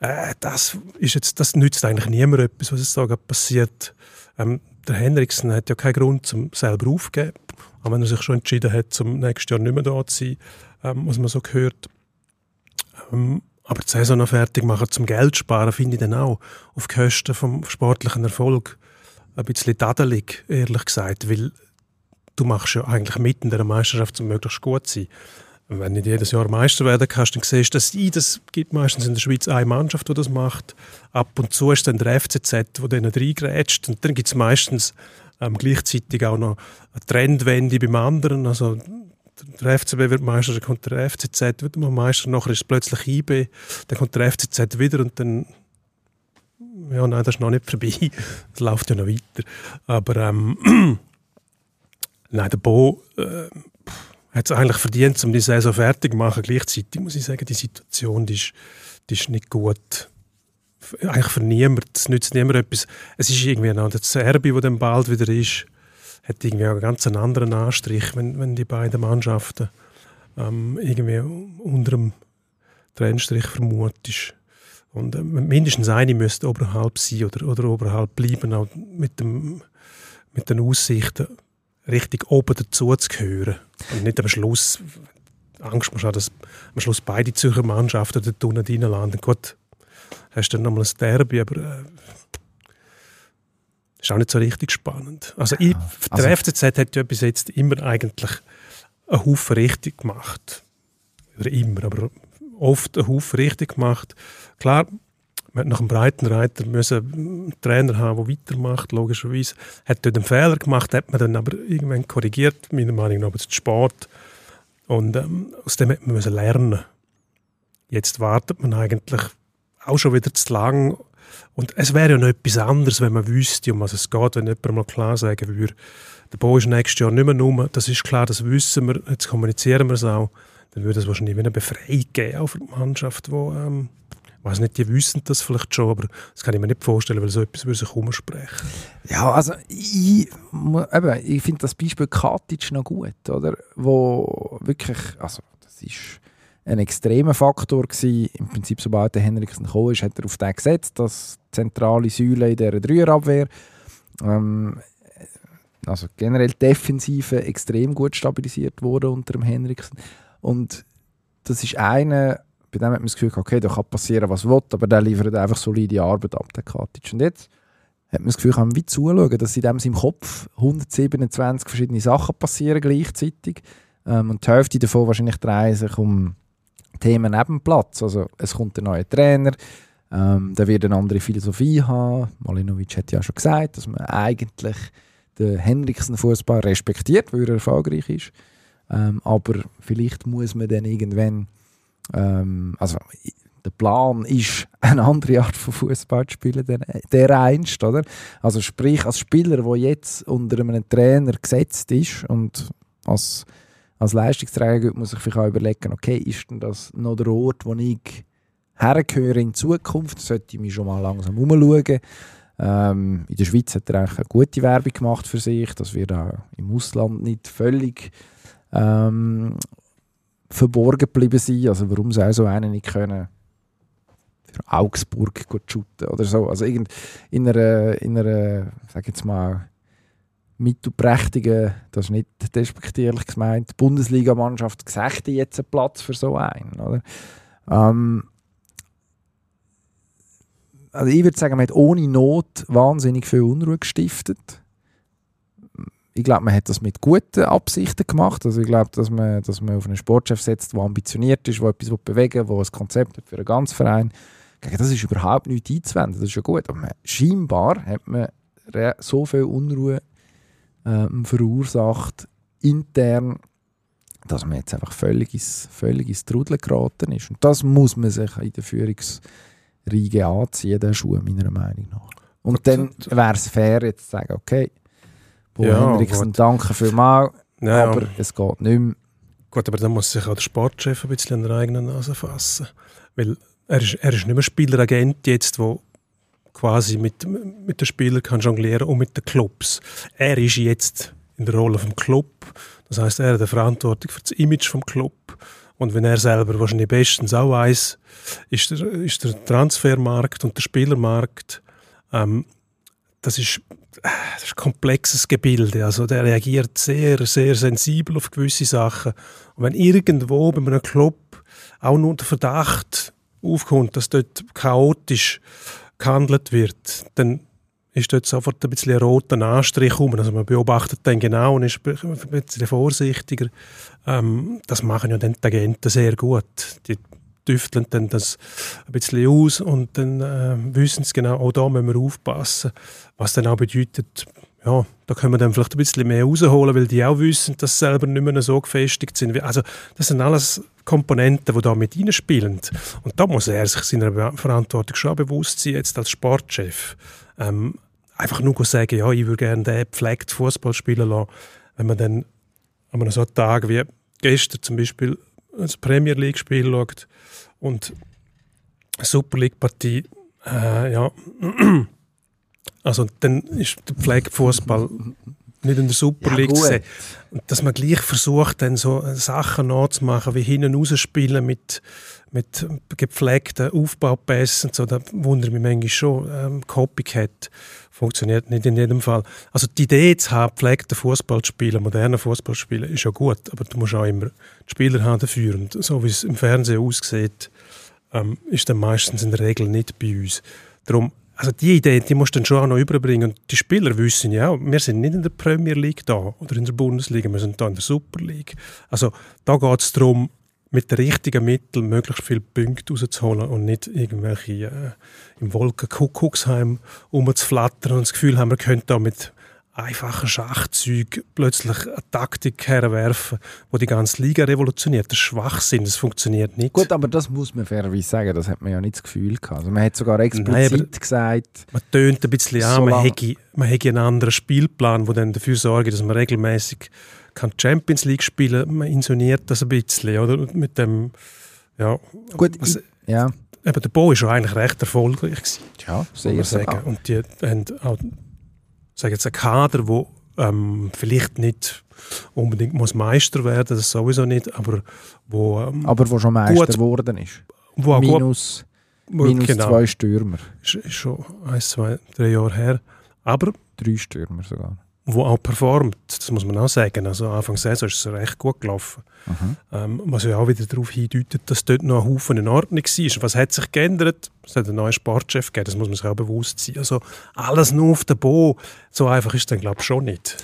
Äh, das, ist jetzt, das nützt eigentlich niemand etwas, was jetzt da passiert. Ähm, der Henriksen hat ja keinen Grund, zum selber aufzugeben. Aber wenn er sich schon entschieden hat, zum nächsten Jahr nicht mehr da zu sein, ähm, was man so gehört. Ähm, aber die Saison noch fertig machen zum Geld sparen, finde ich dann auch auf Kosten vom sportlichen Erfolg ein bisschen dadelig, ehrlich gesagt, weil du machst ja eigentlich mitten der Meisterschaft, um möglichst gut zu sein. Wenn du nicht jedes Jahr Meister werden kannst, dann siehst du, dass ich, das gibt meistens in der Schweiz eine Mannschaft, die das macht. Ab und zu ist dann der FCZ, der dann reingrätscht. Und dann gibt es meistens ähm, gleichzeitig auch noch eine Trendwende beim anderen. Also der FCB wird Meister, dann kommt der FCZ wird Meister, nachher ist es plötzlich IB, dann kommt der FCZ wieder und dann ja, nein, das ist noch nicht vorbei. Das läuft ja noch weiter. Aber ähm, nein, der Bo äh, hat es eigentlich verdient, um die Saison fertig zu machen. Gleichzeitig muss ich sagen, die Situation die ist, die ist nicht gut. Eigentlich für niemanden. Es nützt niemand etwas. Es ist irgendwie noch der Serbi, der dann bald wieder ist hat irgendwie einen ganz anderen Anstrich, wenn, wenn die beiden Mannschaften ähm, irgendwie unter dem Trennstrich vermutest. Und äh, mindestens eine müsste oberhalb sein oder, oder oberhalb bleiben, auch mit dem, mit den Aussichten richtig oben dazu zu gehören. Und nicht am Schluss Angst musst haben, dass am Schluss beide Zürcher Mannschaften dort unten reinlanden. Gut, hast du dann nochmal ein Derby, aber äh, ist auch nicht so richtig spannend. Also, ich, also- der FCZ hat ja bis jetzt immer eigentlich einen Haufen richtig gemacht. Oder immer, aber oft einen Haufen richtig gemacht. Klar, man hat nach dem Breitenreiter müssen einen Trainer haben, der weitermacht, logischerweise. Hat dort einen Fehler gemacht, hat man dann aber irgendwann korrigiert, meiner Meinung nach, aber zu spät. Und ähm, aus dem hat man müssen lernen. Jetzt wartet man eigentlich auch schon wieder zu lang. Und es wäre ja noch etwas anderes, wenn man wüsste, um was es geht, wenn jemand mal klar sagen würde, der Bo ist nächstes Jahr nicht mehr rum, das ist klar, das wissen wir, jetzt kommunizieren wir es auch. Dann würde es wahrscheinlich eine Befreiung geben, auch für die Mannschaft, die, ähm, ich weiß nicht, die wissen das vielleicht schon, aber das kann ich mir nicht vorstellen, weil so etwas würde sich umsprechen. Ja, also ich, ich finde das Beispiel Katic noch gut, oder? Wo wirklich, also das ist ein extremer Faktor gewesen. Im Prinzip, sobald der Henriksen gekommen ist, hat er auf den gesetzt, das zentrale Säule in dieser Dreierabwehr. Ähm, also generell Defensive extrem gut stabilisiert wurde unter dem Henriksen. Und das ist einer, bei dem hat man das Gefühl, okay, da kann passieren, was will, aber der liefert einfach solide Arbeit ab, der Katic. Und jetzt hat man das Gefühl, kann man wie zuschauen, dass in dem seinem Kopf 127 verschiedene Sachen passieren gleichzeitig. Ähm, und die Hälfte davon wahrscheinlich drehen sich um Themen neben Platz. Also es kommt ein neuer Trainer, ähm, der wird eine andere Philosophie haben. Malinovic hat ja schon gesagt, dass man eigentlich den Henriksen-Fußball respektiert, weil er erfolgreich ist. Ähm, aber vielleicht muss man dann irgendwann, ähm, also der Plan ist, eine andere Art von Fußball zu spielen, der, der einst, oder? Also sprich, als Spieler, der jetzt unter einem Trainer gesetzt ist und als, als Leistungsträger muss ich vielleicht auch überlegen, okay, ist denn das noch der Ort, wo ich hergehöre in Zukunft? Sollte ich mich schon mal langsam umschauen. Ähm, in der Schweiz hat er eigentlich eine gute Werbung gemacht für sich, dass wir da im Ausland nicht völlig ähm, verborgen geblieben sind. Also warum soll so einen nicht können für Augsburg shooten oder so. Also in einer, in einer sag jetzt mal, mittelprächtigen, das ist nicht despektierlich gemeint, Bundesligamannschaft gesagt jetzt einen Platz für so einen, oder? Ähm, also ich würde sagen, man hat ohne Not wahnsinnig viel Unruhe gestiftet. Ich glaube, man hat das mit guten Absichten gemacht. Also ich glaube, dass man, dass man auf einen Sportchef setzt, der ambitioniert ist, der etwas bewegen will, der ein Konzept hat für einen ganzen Verein. Das ist überhaupt nichts einzuwenden. Das ist ja gut. Aber man, scheinbar hat man so viel Unruhe ähm, verursacht, intern, dass man jetzt einfach völlig ins, völlig ins Trudeln geraten ist. Und das muss man sich in der Führungsriege anziehen, der Schuh, meiner Meinung nach. Und dann wäre es fair, jetzt zu sagen, okay, Bo Ja, Henriksen, gut. danke vielmals, Ja, aber es geht nicht mehr. Gut, aber dann muss sich auch der Sportchef ein bisschen an der eigenen Nase fassen. Weil er ist, er ist nicht mehr Spieleragent jetzt, der quasi mit, mit den Spielern kann jonglieren und mit den Clubs. Er ist jetzt in der Rolle vom Club. Das heißt, er hat die Verantwortung für das Image vom Club. Und wenn er selber wahrscheinlich bestens auch weiß, ist der, ist der Transfermarkt und der Spielermarkt, ähm, das ist das ist ein komplexes Gebilde. Also der reagiert sehr, sehr sensibel auf gewisse Sachen. Und wenn irgendwo bei einem Club auch nur der Verdacht aufkommt, dass dort chaotisch gehandelt wird, dann ist dort sofort ein bisschen ein roter Anstrich rum. Also man beobachtet dann genau und ist ein bisschen vorsichtiger. Ähm, das machen ja dann die Agenten sehr gut. Die tüfteln dann das ein bisschen aus und dann äh, wissen sie genau, auch da müssen wir aufpassen. Was dann auch bedeutet, ja, da können wir dann vielleicht ein bisschen mehr rausholen, weil die auch wissen, dass sie selber nicht mehr so gefestigt sind. Also das sind alles Komponenten, die da mit reinspielen. Und da muss er sich seiner Verantwortung schon bewusst sein, jetzt als Sportchef. Ähm, einfach nur sagen, ja, ich würde gerne den gepflegt Fußball spielen lassen. Wenn man dann an einem so Tag wie gestern zum Beispiel ein Premier League-Spiel schaut und eine Super League-Partie, äh, ja, also dann ist der Pflegefußball nicht in der Super Ja, League sehen. Und dass man gleich versucht, dann so Sachen nachzumachen, wie hinten rausspielen mit, mit gepflegten Aufbaupässen und so, da wundere ich mich manchmal schon. Ähm, Copycat funktioniert nicht in jedem Fall. Also die Idee zu haben, gepflegten Fußball zu spielen, modernen Fußball zu spielen, ist ja gut, aber du musst auch immer die Spieler haben dafür. Und so wie es im Fernsehen aussieht, ähm, ist dann meistens in der Regel nicht bei uns. Darum, also die Idee, die musst du dann schon auch noch überbringen. Und die Spieler wissen ja wir sind nicht in der Premier League da oder in der Bundesliga, wir sind da in der Super League. Also da geht es darum, mit den richtigen Mitteln möglichst viele Punkte rauszuholen und nicht irgendwelche äh, im Wolkenkuckucksheim rumzuflattern und das Gefühl haben, wir könnten da mit einfachen Schachzügen plötzlich eine Taktik herwerfen, die die ganze Liga revolutioniert. Das ist Schwachsinn, das funktioniert nicht. Gut, aber das muss man fairerweise sagen, das hat man ja nicht das Gefühl gehabt. Also man hat sogar explizit Nein, gesagt, Man tönt ein bisschen an, man hätte, man hätte einen anderen Spielplan, der dann dafür sorgt, dass man regelmäßig kann Champions League spielen kann. Man insoniert das ein bisschen, oder? Mit dem, ja, gut, was, ja, eben der Bo ist schon eigentlich recht erfolgreich gewesen, ja, sehr sagen. Und die haben auch, sage jetzt, einen Kader, wo ähm, vielleicht nicht unbedingt muss Meister werden, das sowieso nicht, aber wo, ähm, Aber wo schon Meister Gut. geworden ist. wo gut, Minus, wo, minus genau, zwei Stürmer. ist, ist schon ein, zwei, drei Jahre her. Aber Drei Stürmer sogar. Wo auch performt, das muss man auch sagen. Also Anfang Saison ist es recht gut gelaufen. Mhm. Ähm, was ja auch wieder darauf hindeutet, dass dort noch ein Haufen in Ordnung war. Was hat sich geändert? Es hat einen neuen Sportchef gegeben, das muss man sich auch bewusst sein. Also alles nur auf den Bo, so einfach ist es dann glaube ich schon nicht.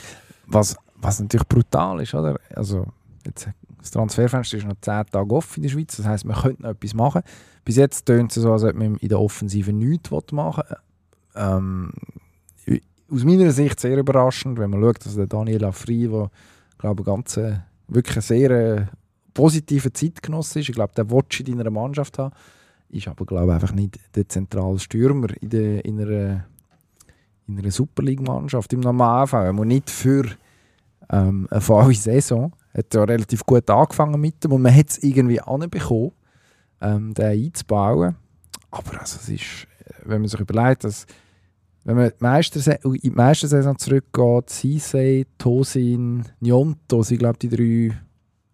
Was, was natürlich brutal ist, oder? Also, jetzt, das Transferfenster ist noch 10 Tage offen in der Schweiz, das heisst, man könnte noch etwas machen. Bis jetzt tönt es so, als ob man in der Offensive nichts machen will. Ähm, aus meiner Sicht sehr überraschend, wenn man schaut, dass der Daniel Afri, der glaube ganz, äh, wirklich ein sehr äh, positiver Zeitgenosse ist, ich glaube, der Watch in deiner Mannschaft haben, ist aber glaube einfach nicht der zentrale Stürmer in, der, in einer in einer Super League-Mannschaft im Normalfall. Und nicht für ähm, eine volle Saison. Hat ja relativ gut angefangen mit dem und man hat es irgendwie anbekommen, ähm, den einzubauen. Aber also, es ist, äh, wenn man sich überlegt, dass wenn man in die Meistersaison zurückgeht, Sisei, Tosin, Nyonto sind glaube die drei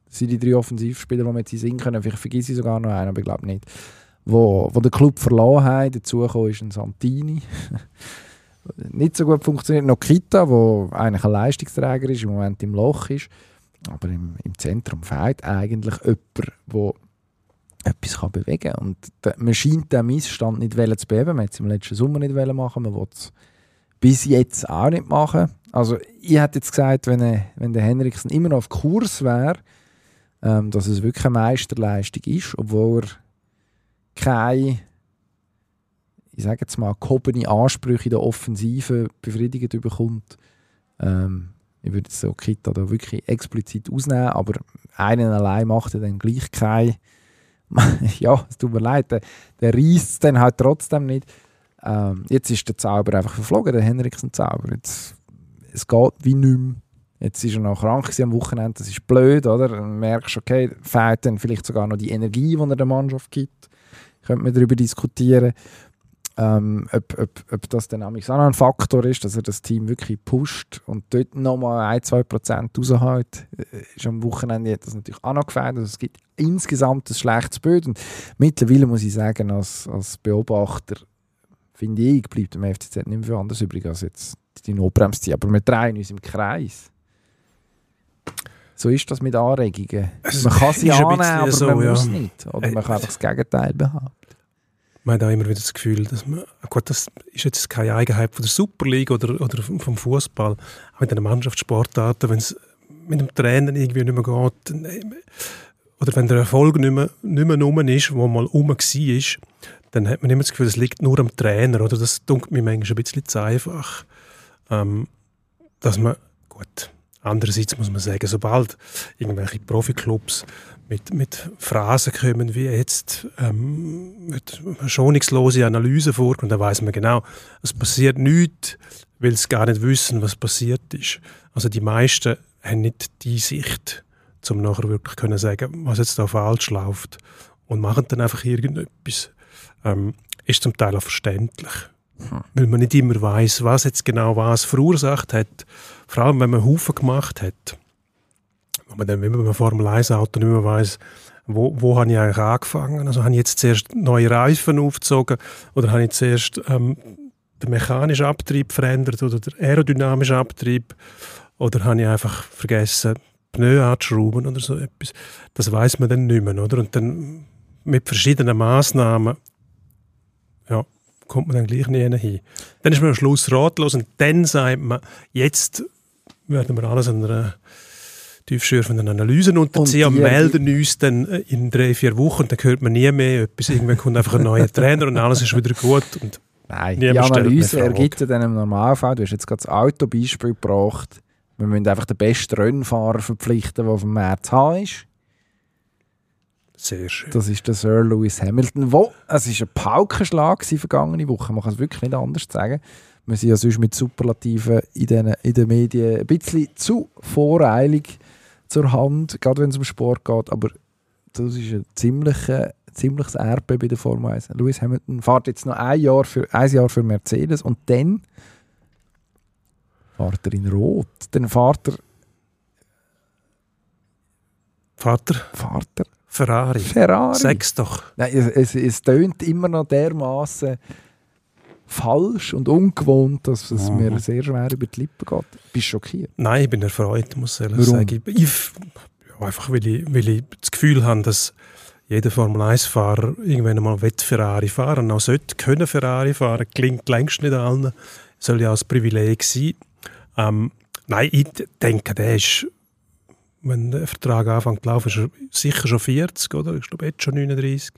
sind die drei Offensivspieler, die wir jetzt singen können. Vielleicht vergesse ich sogar noch einen, aber ich glaube nicht. Wo, wo der Club verloren hat, dazugekommen ist ein Santini. nicht so gut funktioniert. Noch Kita, wo eigentlich ein Leistungsträger ist, im Moment im Loch ist. Aber im, im Zentrum fehlt eigentlich jemand, der etwas kann bewegen kann. Und man scheint den Missstand nicht zu beheben. Man hat es im letzten Sommer nicht machen. Man will es bis jetzt auch nicht machen. Also ich hätte jetzt gesagt, wenn, äh, wenn der Henriksen immer noch auf Kurs wäre, ähm, dass es wirklich eine Meisterleistung ist, obwohl er keine ich sage jetzt mal, gehobene Ansprüche in der Offensive befriedigt bekommt. Ähm, ich würde so Kita da wirklich explizit ausnehmen, aber einen allein macht er dann gleich kein. ja, es tut mir leid, der, der reißt es dann halt trotzdem nicht. Ähm, jetzt ist der Zauber einfach verflogen, der Henriksen-Zauber. Es geht wie nicht mehr. Jetzt ist er noch krank am Wochenende, das ist blöd, oder? Dann merkst du, okay, fehlt dann vielleicht sogar noch die Energie, die er der Mannschaft gibt. Könnte man darüber diskutieren ähm, ob, ob, ob das dann auch noch ein Faktor ist, dass er das Team wirklich pusht und dort nochmal 1-2% raushält. Äh, Ist am Wochenende hat das natürlich auch noch gefällt. Also es gibt insgesamt ein schlechtes Bild. Und mittlerweile muss ich sagen, als, als Beobachter, finde ich, bleibt dem FCZ nicht mehr viel anders übrig, als jetzt die Notbremse ziehen. Aber wir drehen uns im Kreis. So ist das mit Anregungen. Man kann sie ein annehmen, aber so, man ja. muss nicht. Oder man Äh, kann einfach das Gegenteil behaupten. Man hat auch immer wieder das Gefühl, dass man, gut, das ist jetzt keine Eigenheit von der Super League oder, oder vom Fußball, auch in den Mannschaftssportarten, wenn es mit dem Trainer irgendwie nicht mehr geht, äh, oder wenn der Erfolg nicht mehr, nicht mehr rum ist, wo mal rum war, dann hat man immer das Gefühl, es liegt nur am Trainer, oder das dunkelt mir manchmal ein bisschen zu einfach. Ähm, dass man, gut, andererseits muss man sagen, sobald irgendwelche Profiklubs mit, mit Phrasen kommen wie jetzt ähm, mit schonungslose Analyse vorkommt, dann weiß man genau, es passiert nichts, weil sie gar nicht wissen, was passiert ist. Also die meisten haben nicht die Sicht, um nachher wirklich können sagen, was jetzt da falsch läuft und machen dann einfach irgendetwas. Ähm, ist zum Teil auch verständlich. Weil man nicht immer weiß, was jetzt genau was verursacht hat. Vor allem, wenn man Haufen gemacht hat. Man dann, wenn man Formel 1 Auto nicht mehr weiß, wo, wo habe ich eigentlich angefangen? Also habe ich jetzt zuerst neue Reifen aufgezogen oder habe ich zuerst ähm, den mechanischen Abtrieb verändert oder den aerodynamischen Abtrieb oder habe ich einfach vergessen, Pneu anzuschrauben oder so etwas. Das weiß man dann nicht mehr, oder? Und dann mit verschiedenen Maßnahmen ja, kommt man dann gleich nie hin. Dann ist man am Schluss ratlos und dann sagt man, jetzt werden wir alles einer tiefschürfenden Analysen unterziehen und, die- melden uns dann äh, in drei, vier Wochen und dann hört man nie mehr etwas. Irgendwann kommt einfach ein neuer Trainer und alles ist wieder gut. Und Nein, die Analyse ergibt ja dann im Normalfall, du hast jetzt gerade das Autobeispiel gebracht, wir müssen einfach den besten Rennfahrer verpflichten, der auf dem März haben ist. sehr schön. Das ist der Sir Lewis Hamilton, wo, es war ein Paukenschlag vergangene Woche, man kann es wirklich nicht anders sagen. Wir sind ja sonst mit Superlativen in den, in den Medien ein bisschen zu voreilig zur Hand, gerade wenn es um Sport geht, aber das ist ein ziemliches, ziemliches Erbe bei der Formel 1. Lewis Hamilton fährt jetzt noch ein Jahr für, ein Jahr für Mercedes und dann fährt er in Rot. Dann fährt er, Vater, fährt er Ferrari. Ferrari. Sag's doch. Nein, es, es, es tönt immer noch dermaßen falsch und ungewohnt, dass es Mhm. mir sehr schwer über die Lippen geht. Bist du schockiert? Nein, ich bin erfreut, muss ich ehrlich Warum? sagen. Ich, ja, einfach weil ich, weil ich das Gefühl habe, dass jeder Formel-1-Fahrer irgendwann einmal will Ferrari fahren auch sollte können Ferrari fahren. Klingt längst nicht allen. Soll ja als Privileg sein. Ähm, nein, ich denke, der ist, wenn der Vertrag anfängt zu laufen, ist er sicher schon 40, oder? Ich glaube, jetzt schon 39.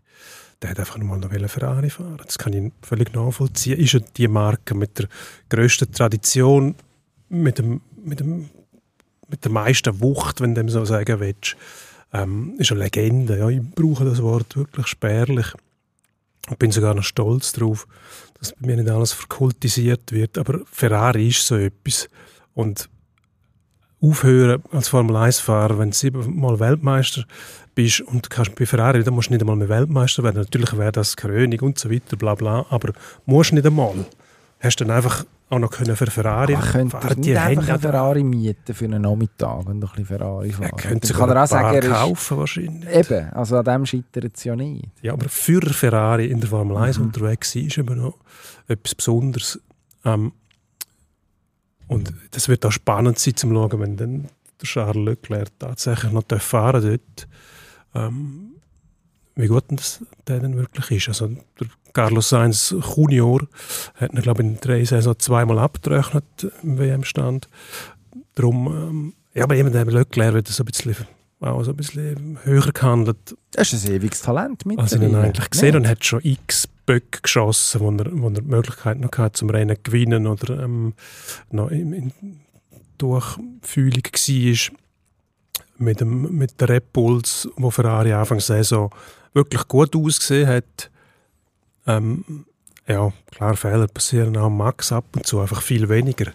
Der hat einfach mal noch Ferrari fahren. Das kann ich völlig nachvollziehen. Ist ja die Marke mit der grössten Tradition, mit dem, mit dem mit der meisten Wucht, wenn du so sagen willst, ähm, ist eine Legende. Ja, ich brauche das Wort wirklich spärlich. Ich bin sogar noch stolz darauf, dass bei mir nicht alles verkultisiert wird. Aber Ferrari ist so etwas. Und aufhören als Formel-1-Fahrer, wenn du siebenmal Weltmeister bist und kannst bei Ferrari, dann musst du nicht einmal mehr Weltmeister werden. Natürlich wäre das König und so weiter, bla bla, aber musst nicht einmal. Hast dann einfach auch noch können für Ferrari Ach, fahren. nicht Die einfach haben einen Ferrari mieten für einen Nachmittag und ein bisschen Ferrari fahren? Er könnte sogar kann er auch sagen, er kaufen wahrscheinlich. eben, also an dem scheitert es ja nicht. Ja, aber für Ferrari in der Formel 1 Mhm. unterwegs sein, ist eben noch etwas Besonderes. Ähm, und das wird auch spannend sein zum schauen, wenn dann der Charles Leclerc tatsächlich noch fahren dort. Ähm, wie gut das der denn wirklich ist. Also der Carlos Sainz Junior hat ihn, glaube ich, in drei Saison zweimal abgerechnet im WM-Stand. Darum, ähm, ja, aber eben der Leclerc wird so ein bisschen, auch so ein bisschen höher gehandelt Das ist ein ewiges Talent mit also ihn eigentlich gesehen und hat schon x Böcke geschossen, wo er, wo er die Möglichkeit noch hatte, zum Rennen zu gewinnen oder ähm, noch in, in Durchfühlung war mit, dem, mit den Red Bulls, wo Ferrari Anfang der Saison wirklich gut ausgesehen hat. Ähm, ja, klar, Fehler passieren auch Max ab und zu, einfach viel weniger.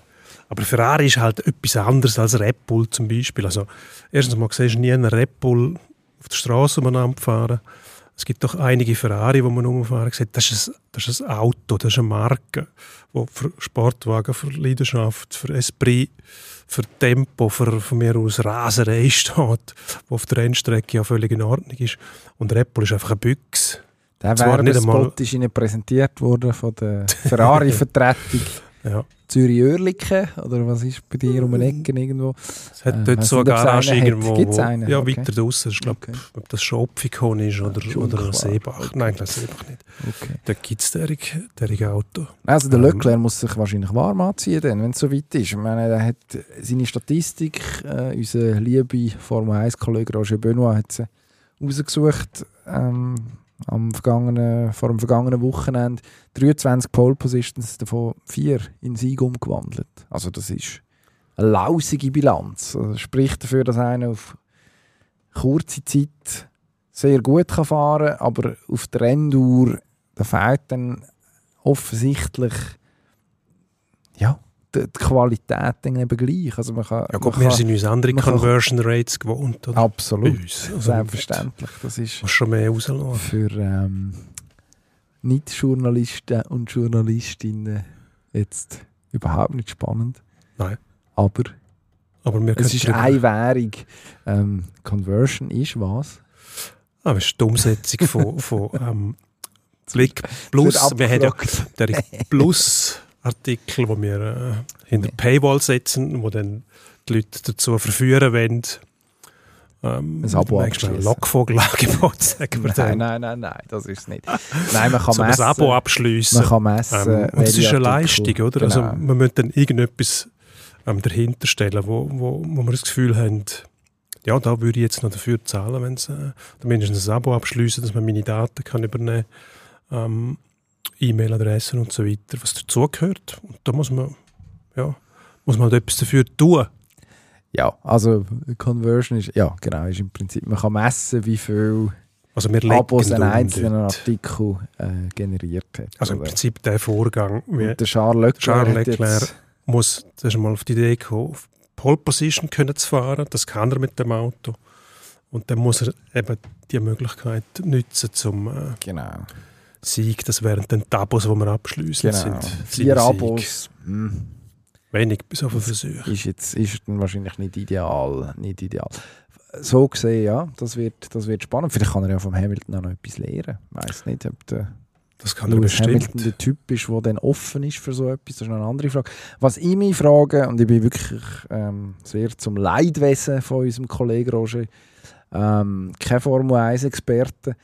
Aber Ferrari ist halt etwas anderes als Red Bull zum Beispiel. Also, erstens mal siehst du nie einen Red Bull auf der Straße umeinander fahren. Es gibt doch einige Ferrari, wo man rumfahren sieht. Das ist, ein, das ist ein Auto, das ist eine Marke, wo für Sportwagen, für Leidenschaft, für Esprit, für Tempo, für von mir aus Raserei steht, wo auf der Rennstrecke ja völlig in Ordnung ist. Und Bull ist einfach eine Büchse. Der Werbespot ist Ihnen präsentiert worden von der Ferrari-Vertretung Ja. Zürich-Oerlikon, oder was ist bei dir um eine Ecke irgendwo? Es hat Äh, dort so eine Garage irgendwo. Gibt's wo- einen? Ja, Okay. weiter draußen. Ich glaube, Okay. ob das Schopfikon ist oder, Schon oder. Seebach. Okay. Nein, ich glaube Seebach nicht. Okay. Da gibt es derige Auto. Also der Ähm. Leclerc muss sich wahrscheinlich warm anziehen, wenn es so weit ist. Ich meine, er hat seine Statistik, äh, unser liebe Formel 1-Kollege Roger Benoit hat sie rausgesucht ähm, am vergangenen, vor dem vergangenen Wochenende. 23 Pole Positions, davon vier in Sieg umgewandelt. Also das ist eine lausige Bilanz. Also spricht dafür, dass einer auf kurze Zeit sehr gut kann fahren kann, aber auf der Renndauer da fehlt dann offensichtlich ja, die, Qualität dann eben gleich. Also man kann, Ja, gut, wir kann, sind uns andere man kann- Conversion Rates gewohnt. Oder? absolut. Also, selbstverständlich. Das ist schon mehr rauslassen. für, ähm, Nicht-Journalisten und Journalistinnen jetzt überhaupt nicht spannend. Nein. Aber Aber es ist eine Währung. Ähm, Conversion ist was? Ah, das ist die Umsetzung von, von ähm, Blick Plus. Wir haben ja der Plus-Artikel, wo wir äh, hinter Paywall setzen, wo dann die Leute dazu verführen wollen, ähm, Ein Abo ein abschliessen. Lockvogelangebot, sagen wir Nein, nein, nein, nein, das ist es nicht. Nein, man kann So ein messen. Abo abschliessen. Man kann messen. Ähm, und es ist eine Artikel- Leistung, oder? Also Genau. man muss dann irgendetwas ähm, dahinter stellen, wo, wo, wo wir das Gefühl haben, ja, da würde ich jetzt noch dafür zahlen, wenn sie äh, mindestens ein Abo abschließen, dass man meine Daten kann übernehmen ähm, E-Mail-Adressen und so weiter, was dazugehört. Und da muss man, ja, muss man halt etwas dafür tun. Ja, also Conversion ist, ja genau, ist im Prinzip, man kann messen, wie viel Also wir Abos ein um einzelner. Artikel äh, generiert hat. Also im? Prinzip der Vorgang, wie der Charles Leclerc, Charles Leclerc muss zuerst mal auf die Idee kommen, auf Pole Position können zu fahren. Das kann er mit dem Auto. Und dann muss er eben die Möglichkeit nutzen zum äh, genau, Sieg. Das wären dann die Abos, die wir abschließen. genau. Sind vier. Abos, hm, Wenig bis auf den Versuch. ist jetzt ist dann wahrscheinlich nicht ideal, nicht ideal. So gesehen, ja, das wird, das wird spannend. Vielleicht kann er ja vom Hamilton auch noch etwas lernen. Ich weiß nicht, ob der Das kann Lewis Hamilton der Typ ist, der dann offen ist für so etwas, das ist noch eine andere Frage. Was ich mich frage, und ich bin wirklich ähm, sehr zum Leidwesen von unserem Kollegen Roger, ähm, kein Formel 1-Experte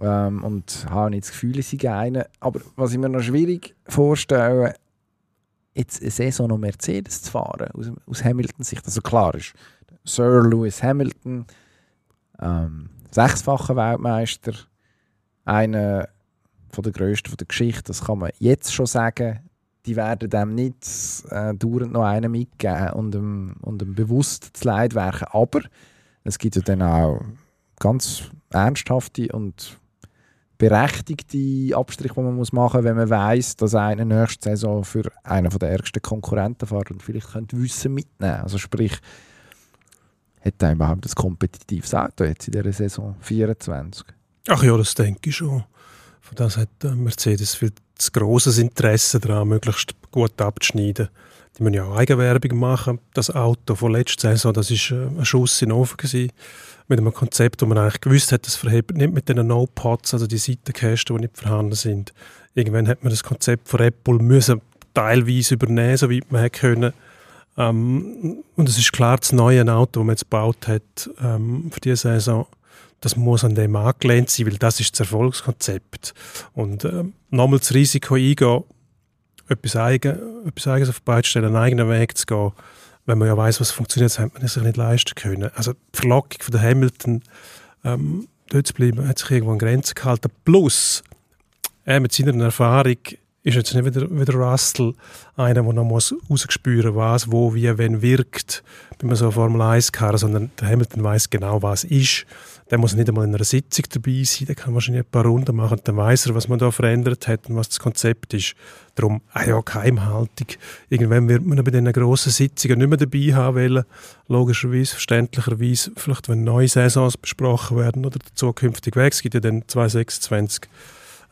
ähm, und habe nicht das Gefühl, sei einer. Aber was ich mir noch schwierig vorstelle, jetzt eine Saison noch Mercedes zu fahren, aus, aus Hamiltons Sicht. Also klar ist Sir Lewis Hamilton, ähm, sechsfacher Weltmeister, einer von der grössten von der Geschichte, das kann man jetzt schon sagen. Die werden dem nicht äh, dauernd noch einen mitgeben und ihm, und ihm bewusst zu Leid werken. Aber es gibt ja dann auch ganz ernsthafte und berechtigte Abstriche, die man muss machen muss, wenn man weiß, dass einer nächste Saison für einen der ärgsten Konkurrenten fährt und vielleicht könnte Wissen mitnehmen. Also sprich, hat er überhaupt ein kompetitives Auto jetzt in dieser Saison 24? Ach ja, das denke ich schon. Von das hat äh, Mercedes viel zu grosses Interesse daran, möglichst gut abzuschneiden. Die müssen ja auch Eigenwerbung machen. Das Auto von letzter Saison, das war äh, ein Schuss in den Ofen. Gewesen, mit einem Konzept, wo man eigentlich gewusst hat, das verhebt nicht mit den No-Pods, also die Seitenkästen, die nicht vorhanden sind. Irgendwann hat man das Konzept von Apple müssen teilweise übernehmen, soweit man hätte können. Ähm, und es ist klar, das neue Auto, das man jetzt gebaut hat ähm, für diese Saison, das muss an dem angelehnt sein, weil das ist das Erfolgskonzept. Und ähm, nochmal das Risiko eingehen, etwas, eigen, etwas Eigenes auf die Beine stellen, einen eigenen Weg zu gehen, wenn man ja weiß, was funktioniert, das hat man sich nicht leisten können. Also die Verlockung von der Hamilton, ähm, dort zu bleiben, hat sich irgendwo an Grenzen gehalten. Plus, er mit seiner Erfahrung ist jetzt nicht wieder, wieder Russell einer, der noch muss rausspüren was, wo, wie, wenn wirkt, bei man so einer Formel 1 Karre, sondern der Hamilton weiß genau, was ist. Der muss nicht einmal in einer Sitzung dabei sein, der kann wahrscheinlich ein paar Runden machen dann weiß er, was man da verändert hat und was das Konzept ist. Darum, ah ja, Geheimhaltung. Irgendwann wird man bei diesen grossen Sitzungen nicht mehr dabei haben wollen. Logischerweise, verständlicherweise, vielleicht wenn neue Saisons besprochen werden oder der zukünftige Weg. Es gibt ja dann 2026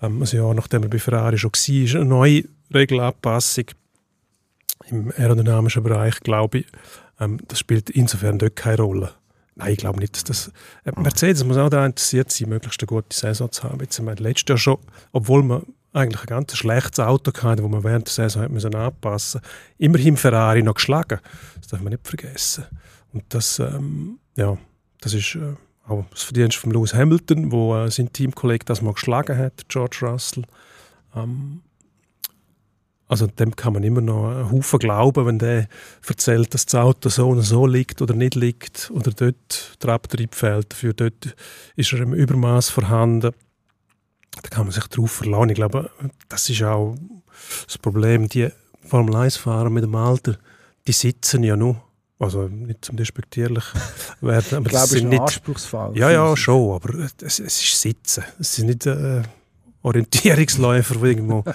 ähm, ein Jahr nachdem er bei Ferrari schon war, eine neue Regelanpassung im aerodynamischen Bereich, glaube ich. Ähm, das spielt insofern dort keine Rolle. Nein, ich glaube nicht, dass das... Äh, Mercedes muss auch daran interessiert sein, möglichst eine gute Saison zu haben. Jetzt haben wir letztes Jahr schon, obwohl man eigentlich ein ganz schlechtes Auto hatte, das man während der Saison hat müssen anpassen immerhin Ferrari noch geschlagen. Das darf man nicht vergessen. Und das, ähm, ja, das ist äh, auch das Verdienst von Lewis Hamilton, wo äh, sein Teamkollege das mal geschlagen hat, George Russell. Ähm, also dem kann man immer noch einen Haufen glauben, wenn der erzählt, dass das Auto so und so liegt oder nicht liegt oder dort der Abtrieb fehlt. Dafür dort ist er im Übermaß vorhanden. Da kann man sich darauf verlassen. Ich glaube, das ist auch das Problem. Die Formel 1-Fahrer mit dem Alter, die sitzen ja nur. Also nicht zum despektierlich werden, aber Ich glaube, das es ist ein nicht Anspruchsfall. ja, ja, schon, aber es, es ist Sitzen. Es sind nicht äh, Orientierungsläufer, die irgendwo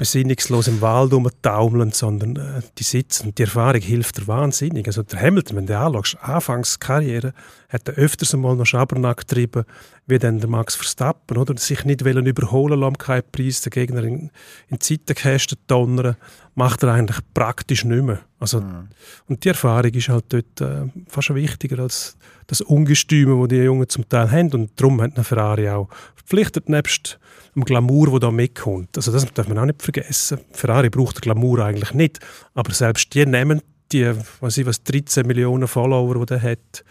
besinnungslos im Wald rumtaumeln, sondern äh, die sitzen. Die Erfahrung hilft dir wahnsinnig. Also der Hamilton, wenn du anschaust, Anfangskarriere, hat er öfters einmal noch Schabernack getrieben, wie dann der Max Verstappen, oder? Sich nicht wollen überholen lassen, keinen Preis, den Gegner in, in Zeitenkästen donnern, macht er eigentlich praktisch nicht mehr. Also, Mhm. Und die Erfahrung ist halt dort äh, fast wichtiger als das Ungestüme, das die Jungen zum Teil haben. Und darum hat eine Ferrari auch verpflichtet, nebst dem Glamour, der da mitkommt. Also das darf man auch nicht vergessen. Ferrari braucht den Glamour eigentlich nicht, aber selbst die nehmen die, was ich was, 13 Millionen Follower, die der hat,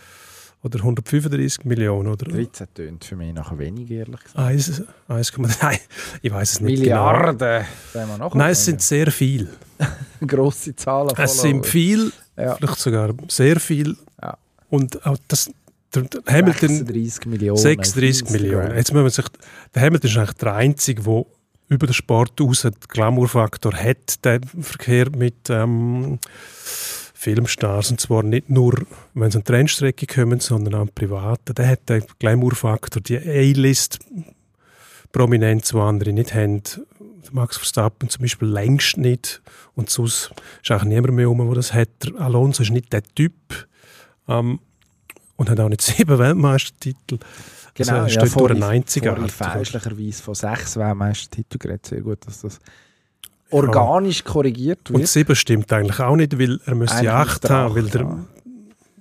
oder 135 Millionen, oder 13 tönt für mich nachher wenig, ehrlich gesagt. 1, 1,3, ich weiß es nicht Milliarden. Sagen wir genau. noch Nein, es sind sehr viel. grosse Zahlen. Es sind viel, Ja. vielleicht sogar sehr viel. Ja. Und auch das, der, der Hamilton 36 Millionen. 36 auf Millionen. Jetzt muss man sich, der Hamilton ist eigentlich der Einzige, der über den Sport raus den Glamour-Faktor hat, der Verkehr mit ähm, Filmstars. Und zwar nicht nur, wenn sie an die Rennstrecke kommen, sondern auch private. Der hat den Glamour-Faktor, die A-List-Prominenz, die andere nicht haben. Max Verstappen zum Beispiel längst nicht. Und sonst ist auch niemand mehr um, der das hat. Der Alonso ist nicht der Typ. Ähm, und hat auch nicht sieben Weltmeistertitel. Genau, also, er ja, steht durch vorhin, einen einzigen vorhin fälschlicherweise von sechs Weltmeistertiteln geredet. Sehr gut, dass das organisch korrigiert Und wird. sieben stimmt eigentlich auch nicht, weil er müsste Eigentlich acht haben, weil der haben.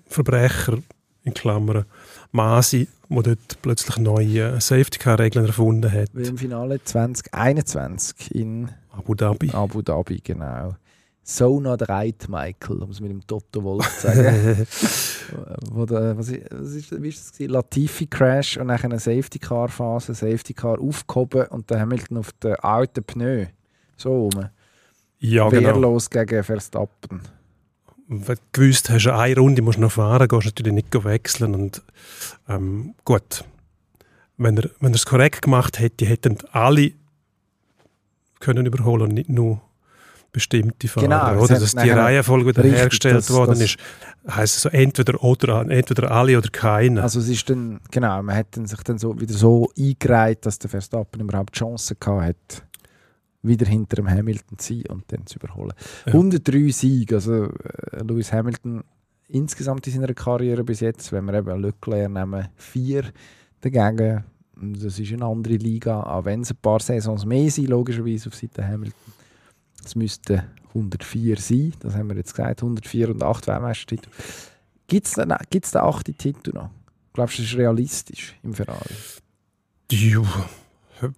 Verbrecher, in Klammern, Masi, der dort plötzlich neue Safety-Car-Regeln erfunden hat. Wie im Finale 2021 in Abu Dhabi. Abu Dhabi, genau. So not right, Michael, um es mit dem Toto Wolf zu sagen. wo der, was ist, was ist, wie ist das? Latifi Crash und dann eine Safety Car Phase, Safety Car aufgehoben und dann Hamilton auf den alten Pneu. So rum. ja, genau. Wehrlos gegen Verstappen. Wenn du gewusst hast, eine Runde musst du noch fahren, gehst du natürlich nicht wechseln. Und, ähm, gut, wenn er, wenn er es korrekt gemacht hätte, hätten alle können überholen und nicht nur bestimmte Fahrer. Genau, oder? Dass die Reihenfolge wieder richtig, hergestellt das- worden das- ist, heisst es so entweder oder, entweder alle oder keiner. Also es ist dann, genau, man hat dann sich dann so wieder so eingereiht, dass der Verstappen überhaupt Chancen gehabt hat, wieder hinter dem Hamilton zu sein und dann zu überholen. Ja. 103 Siege, also äh, Lewis Hamilton insgesamt in seiner Karriere bis jetzt, wenn wir eben Leclerc nehmen, vier dagegen. Das ist eine andere Liga, auch wenn es ein paar Saisons mehr sind, logischerweise auf Seite Hamilton. Es müssten 104 sein, das haben wir jetzt gesagt, 104 und 8 Weltmeistertitel. Gibt es den, gibt's den achten Titel noch? Glaubst du, das ist realistisch im Ferrari? Ja,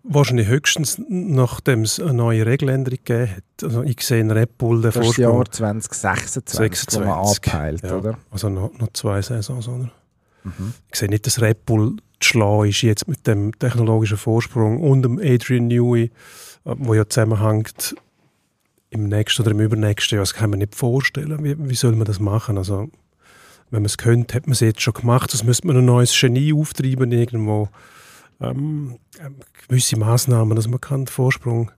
wahrscheinlich höchstens, nachdem es eine neue Regeländerung gegeben hat. Also ich sehe in Red Bull den Das ist das. Jahr 2026, wo man 26, ja. oder? Also noch, noch zwei Saisons, oder? Mhm. Ich sehe nicht, dass Red Bull zu schlau ist jetzt mit dem technologischen Vorsprung und dem Adrian Newey, äh, wo ja zusammenhängt im nächsten oder im übernächsten Jahr. Das kann man nicht vorstellen. Wie, wie soll man das machen? Also, wenn man es könnte, hat man es jetzt schon gemacht. Das müsste man ein neues Genie auftreiben irgendwo. Ähm, ähm, gewisse Massnahmen, dass man kann den Vorsprung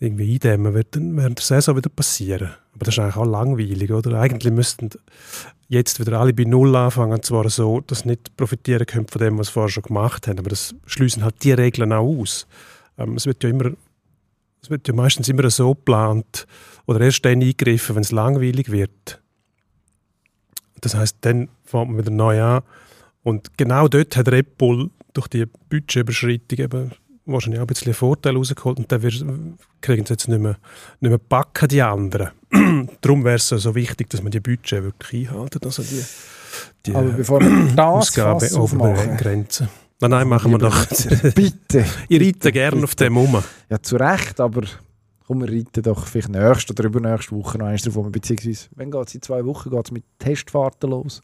irgendwie eindämmen, wird dann während der Saison wieder passieren. Aber das ist eigentlich auch langweilig, oder? Eigentlich müssten jetzt wieder alle bei Null anfangen, zwar so, dass sie nicht profitieren können von dem, was sie vorher schon gemacht haben. Aber das schließen halt die Regeln auch aus. Ähm, es wird ja immer, es wird ja meistens immer so geplant oder erst dann eingegriffen, wenn es langweilig wird. Das heißt, dann fängt man wieder neu an. Und genau dort hat Red Bull durch die Budgetüberschreitung eben wahrscheinlich auch ein bisschen Vorteil rausgeholt und dann kriegen sie jetzt nicht mehr, nicht mehr backen, die anderen. Darum wäre es so wichtig, dass man die Budget wirklich einhalten, also die, die Aber bevor wir das Ausgabe über aufmachen, die Grenzen. Nein, nein, machen wir doch. Bitte. Ich reite gerne auf dem um. Ja, zu Recht, aber komm, wir reiten doch vielleicht nächste oder übernächste Woche noch eins davon. Beziehungsweise, wenn geht es in zwei Wochen geht's mit Testfahrten los.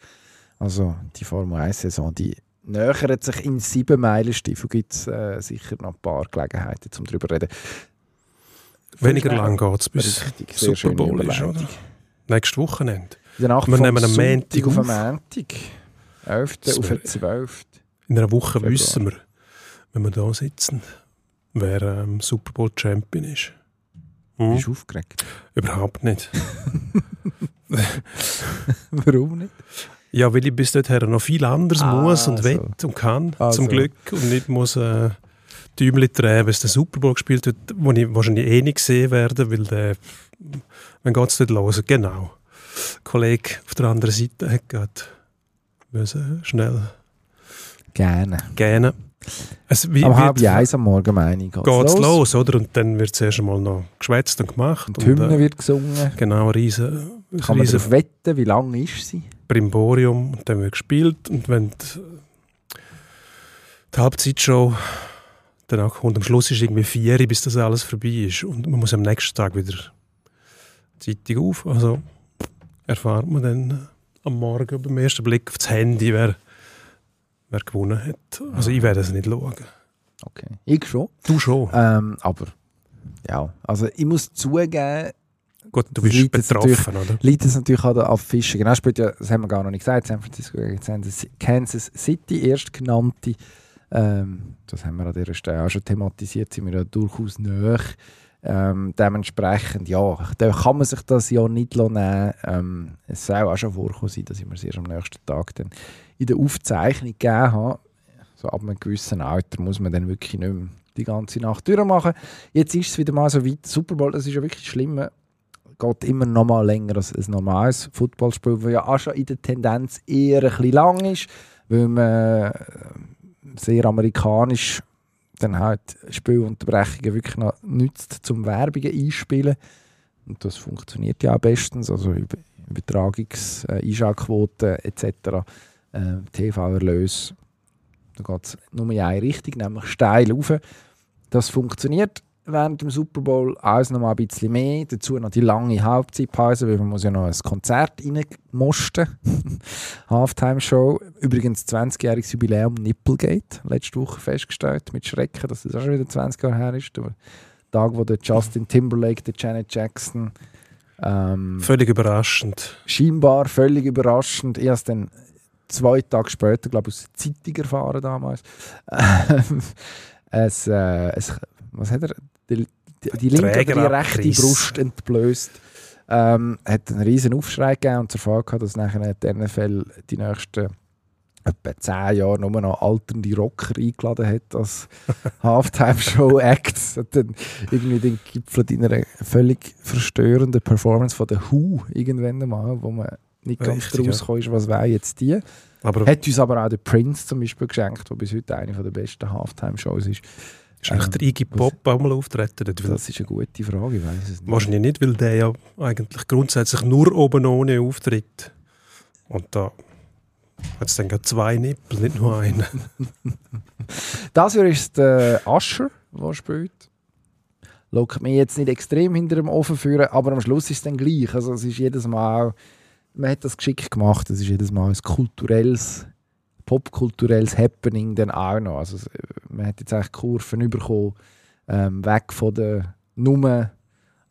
Also die Formel 1-Saison, die nähert sich in sieben Meilenstiefel. Gibt es äh, sicher noch ein paar Gelegenheiten, um darüber zu reden. Weniger lang geht es bis Richtig, Super Bowl ist, oder? Nächstes Wochenende. Wir nehmen am Montag auf auf. Montag. 11. Das auf wär- den 12. In einer Woche Februar. wissen wir, wenn wir da sitzen, wer ähm, Super Bowl Champion ist. Hm? Bist du aufgeregt? Überhaupt nicht. Warum nicht? Ja, weil ich bis dorthin noch viel anderes Ah, muss und so. will und kann, Ah, zum. Glück. Und nicht muss äh, Däumchen drehen, wenn es den Super Bowl gespielt wird, wo ich wahrscheinlich eh nicht sehen werde, weil der, wenn geht es nicht los? Genau. Der Kollege auf der anderen Seite hat gerade müssen schnell Gerne. gähnen. Es wie, Am halb eins am Morgen, meine ich, geht's geht's los. los. oder? Und dann wird zuerst einmal noch geschwätzt und gemacht. Und die Hymne äh, wird gesungen. genau, ein riesen, ein Kann man riesen darauf wetten, wie lang ist sie? Brimborium und dann wird gespielt und wenn die, die Halbzeitshow danach kommt, am Schluss ist irgendwie vier, bis das alles vorbei ist und man muss am nächsten Tag wieder die Zeitung auf, also erfahrt man dann äh, am Morgen beim ersten Blick aufs Handy, wer, wer gewonnen hat. Also ich werde es nicht schauen. Okay. Ich schon. Du schon. Ähm, aber ja, also ich muss zugeben, Gut, du bist liegt betroffen, oder? liegt es natürlich an der Fischer. Genau, spielt ja, das haben wir gar noch nicht gesagt, San Francisco gegen Kansas- City, erstgenannte. Ähm, das haben wir an dieser Stelle auch schon thematisiert, sind wir ja durchaus näher. Ähm, dementsprechend, ja, da kann man sich das ja nicht nehmen. Ähm, es soll auch schon vorkommen sein, dass ich mir es erst am nächsten Tag dann in der Aufzeichnung gegeben habe. So ab einem gewissen Alter muss man dann wirklich nicht mehr die ganze Nacht durchmachen. Jetzt ist es wieder mal so weit. Super Bowl, das ist ja wirklich schlimm. Geht immer noch mal länger als ein normales Footballspiel, das ja auch schon in der Tendenz eher ein bisschen lang ist, weil man äh, sehr amerikanisch dann halt Spielunterbrechungen wirklich noch nützt, zum Werbungen einspielen. Und das funktioniert ja auch bestens, also Über Übertragungs-, äh, etc., äh, TV-Erlöse, da geht es nur in eine Richtung, nämlich steil rauf. Das funktioniert während dem Super Bowl alles noch mal ein bisschen mehr. Dazu noch die lange Halbzeitpause, weil man muss ja noch ein Konzert reinmosten. Halftime-Show. Übrigens 20-jähriges Jubiläum Nipplegate. Letzte Woche festgestellt, mit Schrecken, dass das auch schon wieder 20 Jahre her ist. Der Tag, wo der Justin Timberlake, der Janet Jackson ähm, Völlig überraschend. scheinbar völlig überraschend. Ich habe es dann zwei Tage später, glaube ich, aus der Zeitung erfahren damals. Ähm, es, äh, es, was hat er? Die, die, linke oder die rechte. Brust entblößt. Ähm, hat einen riesen Aufschrei gegeben und zur Folge gehabt, dass nachher die NFL die nächsten etwa zehn Jahre nur noch alternde Rocker eingeladen hat als Halftime-Show-Acts. Hat dann irgendwie den Gipfel in einer völlig verstörenden Performance von der Who irgendwann einmal, wo man nicht ganz ja. ist, was wäre jetzt die. Aber Hat uns aber auch der Prince zum Beispiel geschenkt, der bis heute eine der besten Halftime-Shows ist. Ist eigentlich der Iggy was- Pop auch mal auftreten? Das ist eine gute Frage, ich weiß es nicht. Wahrscheinlich nicht, weil der ja eigentlich grundsätzlich nur oben ohne auftritt. Und da hat es dann gerade zwei Nippel, nicht nur einen. Das hier ist der Asher, der spielt. Lockt mich jetzt nicht extrem hinter dem Ofen führen, aber am Schluss ist es dann gleich. Also es ist jedes Mal, man hat das geschickt gemacht, es ist jedes Mal ein kulturelles, popkulturelles Happening dann auch noch. Also es- man hat jetzt eigentlich Kurven bekommen, ähm, weg von den nur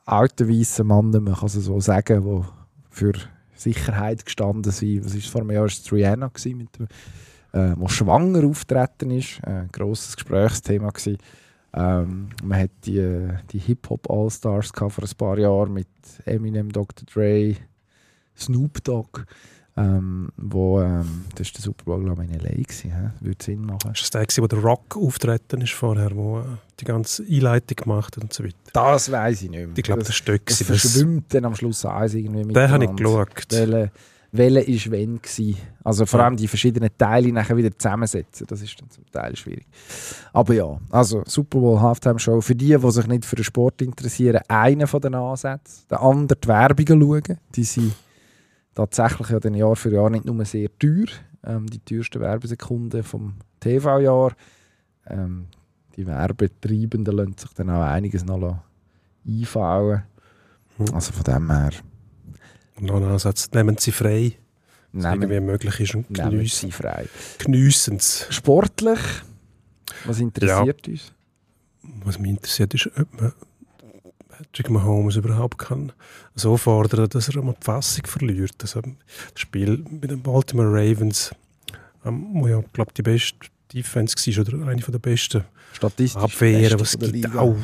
alten weißen Männern, man kann es so sagen, die für Sicherheit gestanden sind. Was ist vor einem Jahr? war es Rihanna mit dem äh, schwanger auftreten ist. Äh, Ein grosses Gesprächsthema. Ähm, man hat die, äh, die Hip-Hop All-Stars vor ein paar Jahren mit Eminem, Dr. Dre, Snoop Dogg. Ähm, wo, ähm, das war der Super Bowl glaube ich, in L.A. Gewesen? Würde Sinn machen. Ist das der, gewesen, wo der Rock auftreten ist vorher, wo äh, die ganze Einleitung gemacht hat und so weiter? Das weiß ich nicht mehr. Ich glaube, das das, dort. das das- verschwimmt dann am Schluss alles irgendwie mit. Den habe ich geschaut. Welche, welche ist wenn gewesen. Also vor allem die verschiedenen Teile nachher wieder zusammensetzen, das ist dann zum Teil schwierig. Aber ja, also Super Bowl Halftime Show, für die, die sich nicht für den Sport interessieren, einer von den Ansätzen. Der andere die Werbungen schauen, die sind tatsächlich ja dann Jahr für Jahr nicht nur sehr teuer, ähm, die teuersten Werbesekunden vom TV-Jahr. Ähm, die Werbetreibenden lassen sich dann auch einiges noch einfallen. Hm. Also von dem her noch ein Ansatz, nehmen Sie frei, nehmen, irgendwie möglich ist und geniessen sie frei. geniessen es. Sportlich, was interessiert uns? Was mich interessiert ist, ob man Patrick Mahomes überhaupt kann so fordern, dass er einmal die Fassung verliert. Also das Spiel mit den Baltimore Ravens, ähm, wo ja, glaube die beste Defense war oder eine der besten Statistisch Abwehren, was gibt, Liga. auch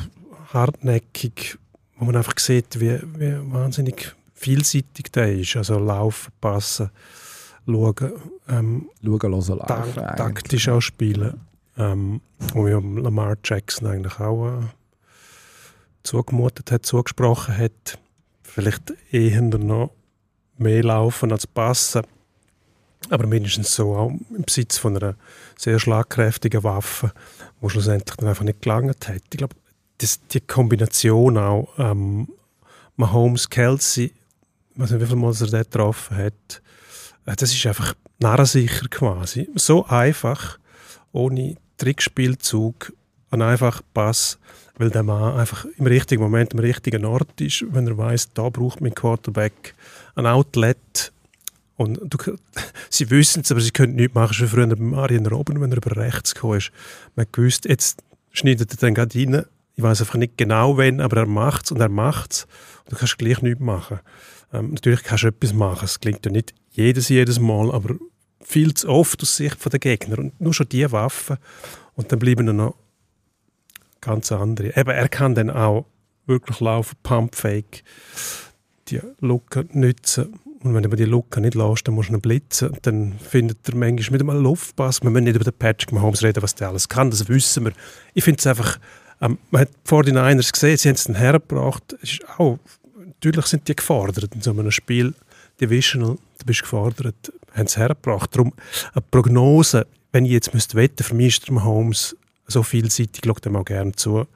hartnäckig, wo man einfach sieht, wie, wie wahnsinnig vielseitig der ist. Also laufen, passen, schauen, ähm, Schauen, hören, laufen. eigentlich. taktisch auch spielen. ähm, wo mir Lamar Jackson eigentlich auch äh, zugemutet hat, zugesprochen hat, vielleicht eher noch mehr laufen als passen. Aber mindestens so auch im Besitz von einer sehr schlagkräftigen Waffe, die schlussendlich dann einfach nicht gelangt hat. Ich glaube, das, die Kombination auch ähm, Mahomes, Kelsey, ich weiß nicht, wie viel Mal er dort getroffen hat, äh, das ist einfach narrensicher quasi. So einfach, ohne Trickspielzug, ein einfacher Pass, weil der Mann einfach im richtigen Moment am richtigen Ort ist, wenn er weiß, da braucht mein Quarterback ein Outlet. Und du, sie wissen es, aber sie können nichts machen. Schon früher bei Arjen Robben, wenn er über rechts gekommen ist. Man gewusst, jetzt schneidet er dann gerade rein. Ich weiß einfach nicht genau, wann, aber er macht es und er macht es. Du kannst gleich nichts machen. Ähm, natürlich kannst du etwas machen. Es klingt ja nicht jedes, jedes Mal, aber viel zu oft aus Sicht der Gegner. Und nur schon diese Waffen. Und dann bleiben noch ganz andere. Eben, er kann dann auch wirklich laufen, Pumpfake, die Lücke nützen. Und wenn du die Lücke nicht lässt, dann musst du ihn blitzen. Dann findet er manchmal mit einem Luftpass. Wir müssen nicht über den Patrick Mahomes reden, was der alles kann, das wissen wir. Ich finde es einfach, ähm, man hat vor den Niners gesehen, sie haben es dann hergebracht. Es ist auch, natürlich sind die gefordert in so einem Spiel. Divisional, du bist gefordert, haben es hergebracht. Darum eine Prognose, wenn ich jetzt müsste für mich ist der Mahomes so vielseitig, schaue dem auch gerne zu,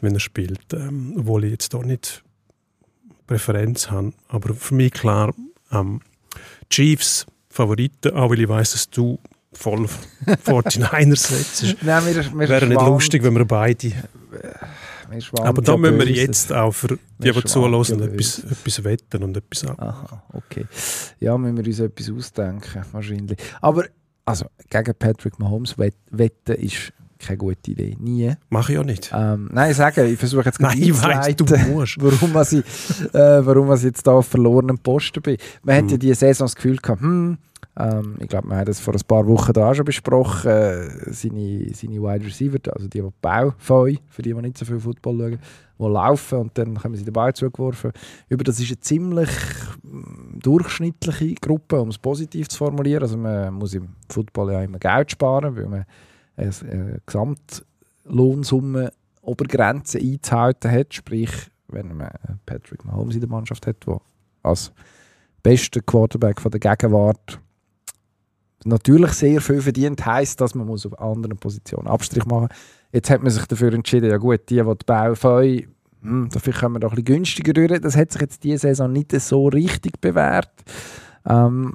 wenn er spielt. Ähm, obwohl ich jetzt da nicht Präferenz habe. Aber für mich klar, ähm, Chiefs Favoriten, auch weil ich weiss, dass du voll 49ers setzt. Nein, wir, wir Wäre nicht lustig, wenn wir beide. schwanken Aber da müssen wir jetzt auch für die, die zuhören, etwas, etwas wetten und etwas ab. Aha, okay. Ja, müssen wir uns etwas ausdenken, wahrscheinlich. Aber, also, gegen Patrick Mahomes wett- wetten ist keine gute Idee. Nie. Mache ich auch nicht. Ähm, nein, ich sage, ich versuche jetzt Nein, ich du musst. warum, was ich, äh, warum was ich jetzt da auf verlorenen Posten bin. Man hat Hm. ja diese Saison das Gefühl gehabt, hm, ähm, ich glaube, wir haben das vor ein paar Wochen da auch schon besprochen, äh, seine, seine Wide Receiver, also die, die Bau für die, die nicht so viel Football schauen, die laufen und dann haben sie den Ball zugeworfen. Über das ist eine ziemlich mm, durchschnittliche Gruppe, um es positiv zu formulieren. Also man muss im Football ja immer Geld sparen, weil man eine, eine Gesamtlohnsumme Obergrenze einzuhalten hat. Sprich, wenn man Patrick Mahomes in der Mannschaft hat, der als bester Quarterback der Gegenwart natürlich sehr viel verdient, heisst, dass man muss auf anderen Positionen Abstrich machen muss. Jetzt hat man sich dafür entschieden, ja gut, die, die die Bau fangen, hm, dafür können wir doch ein bisschen günstiger durch. Das hat sich jetzt diese Saison nicht so richtig bewährt. Ähm,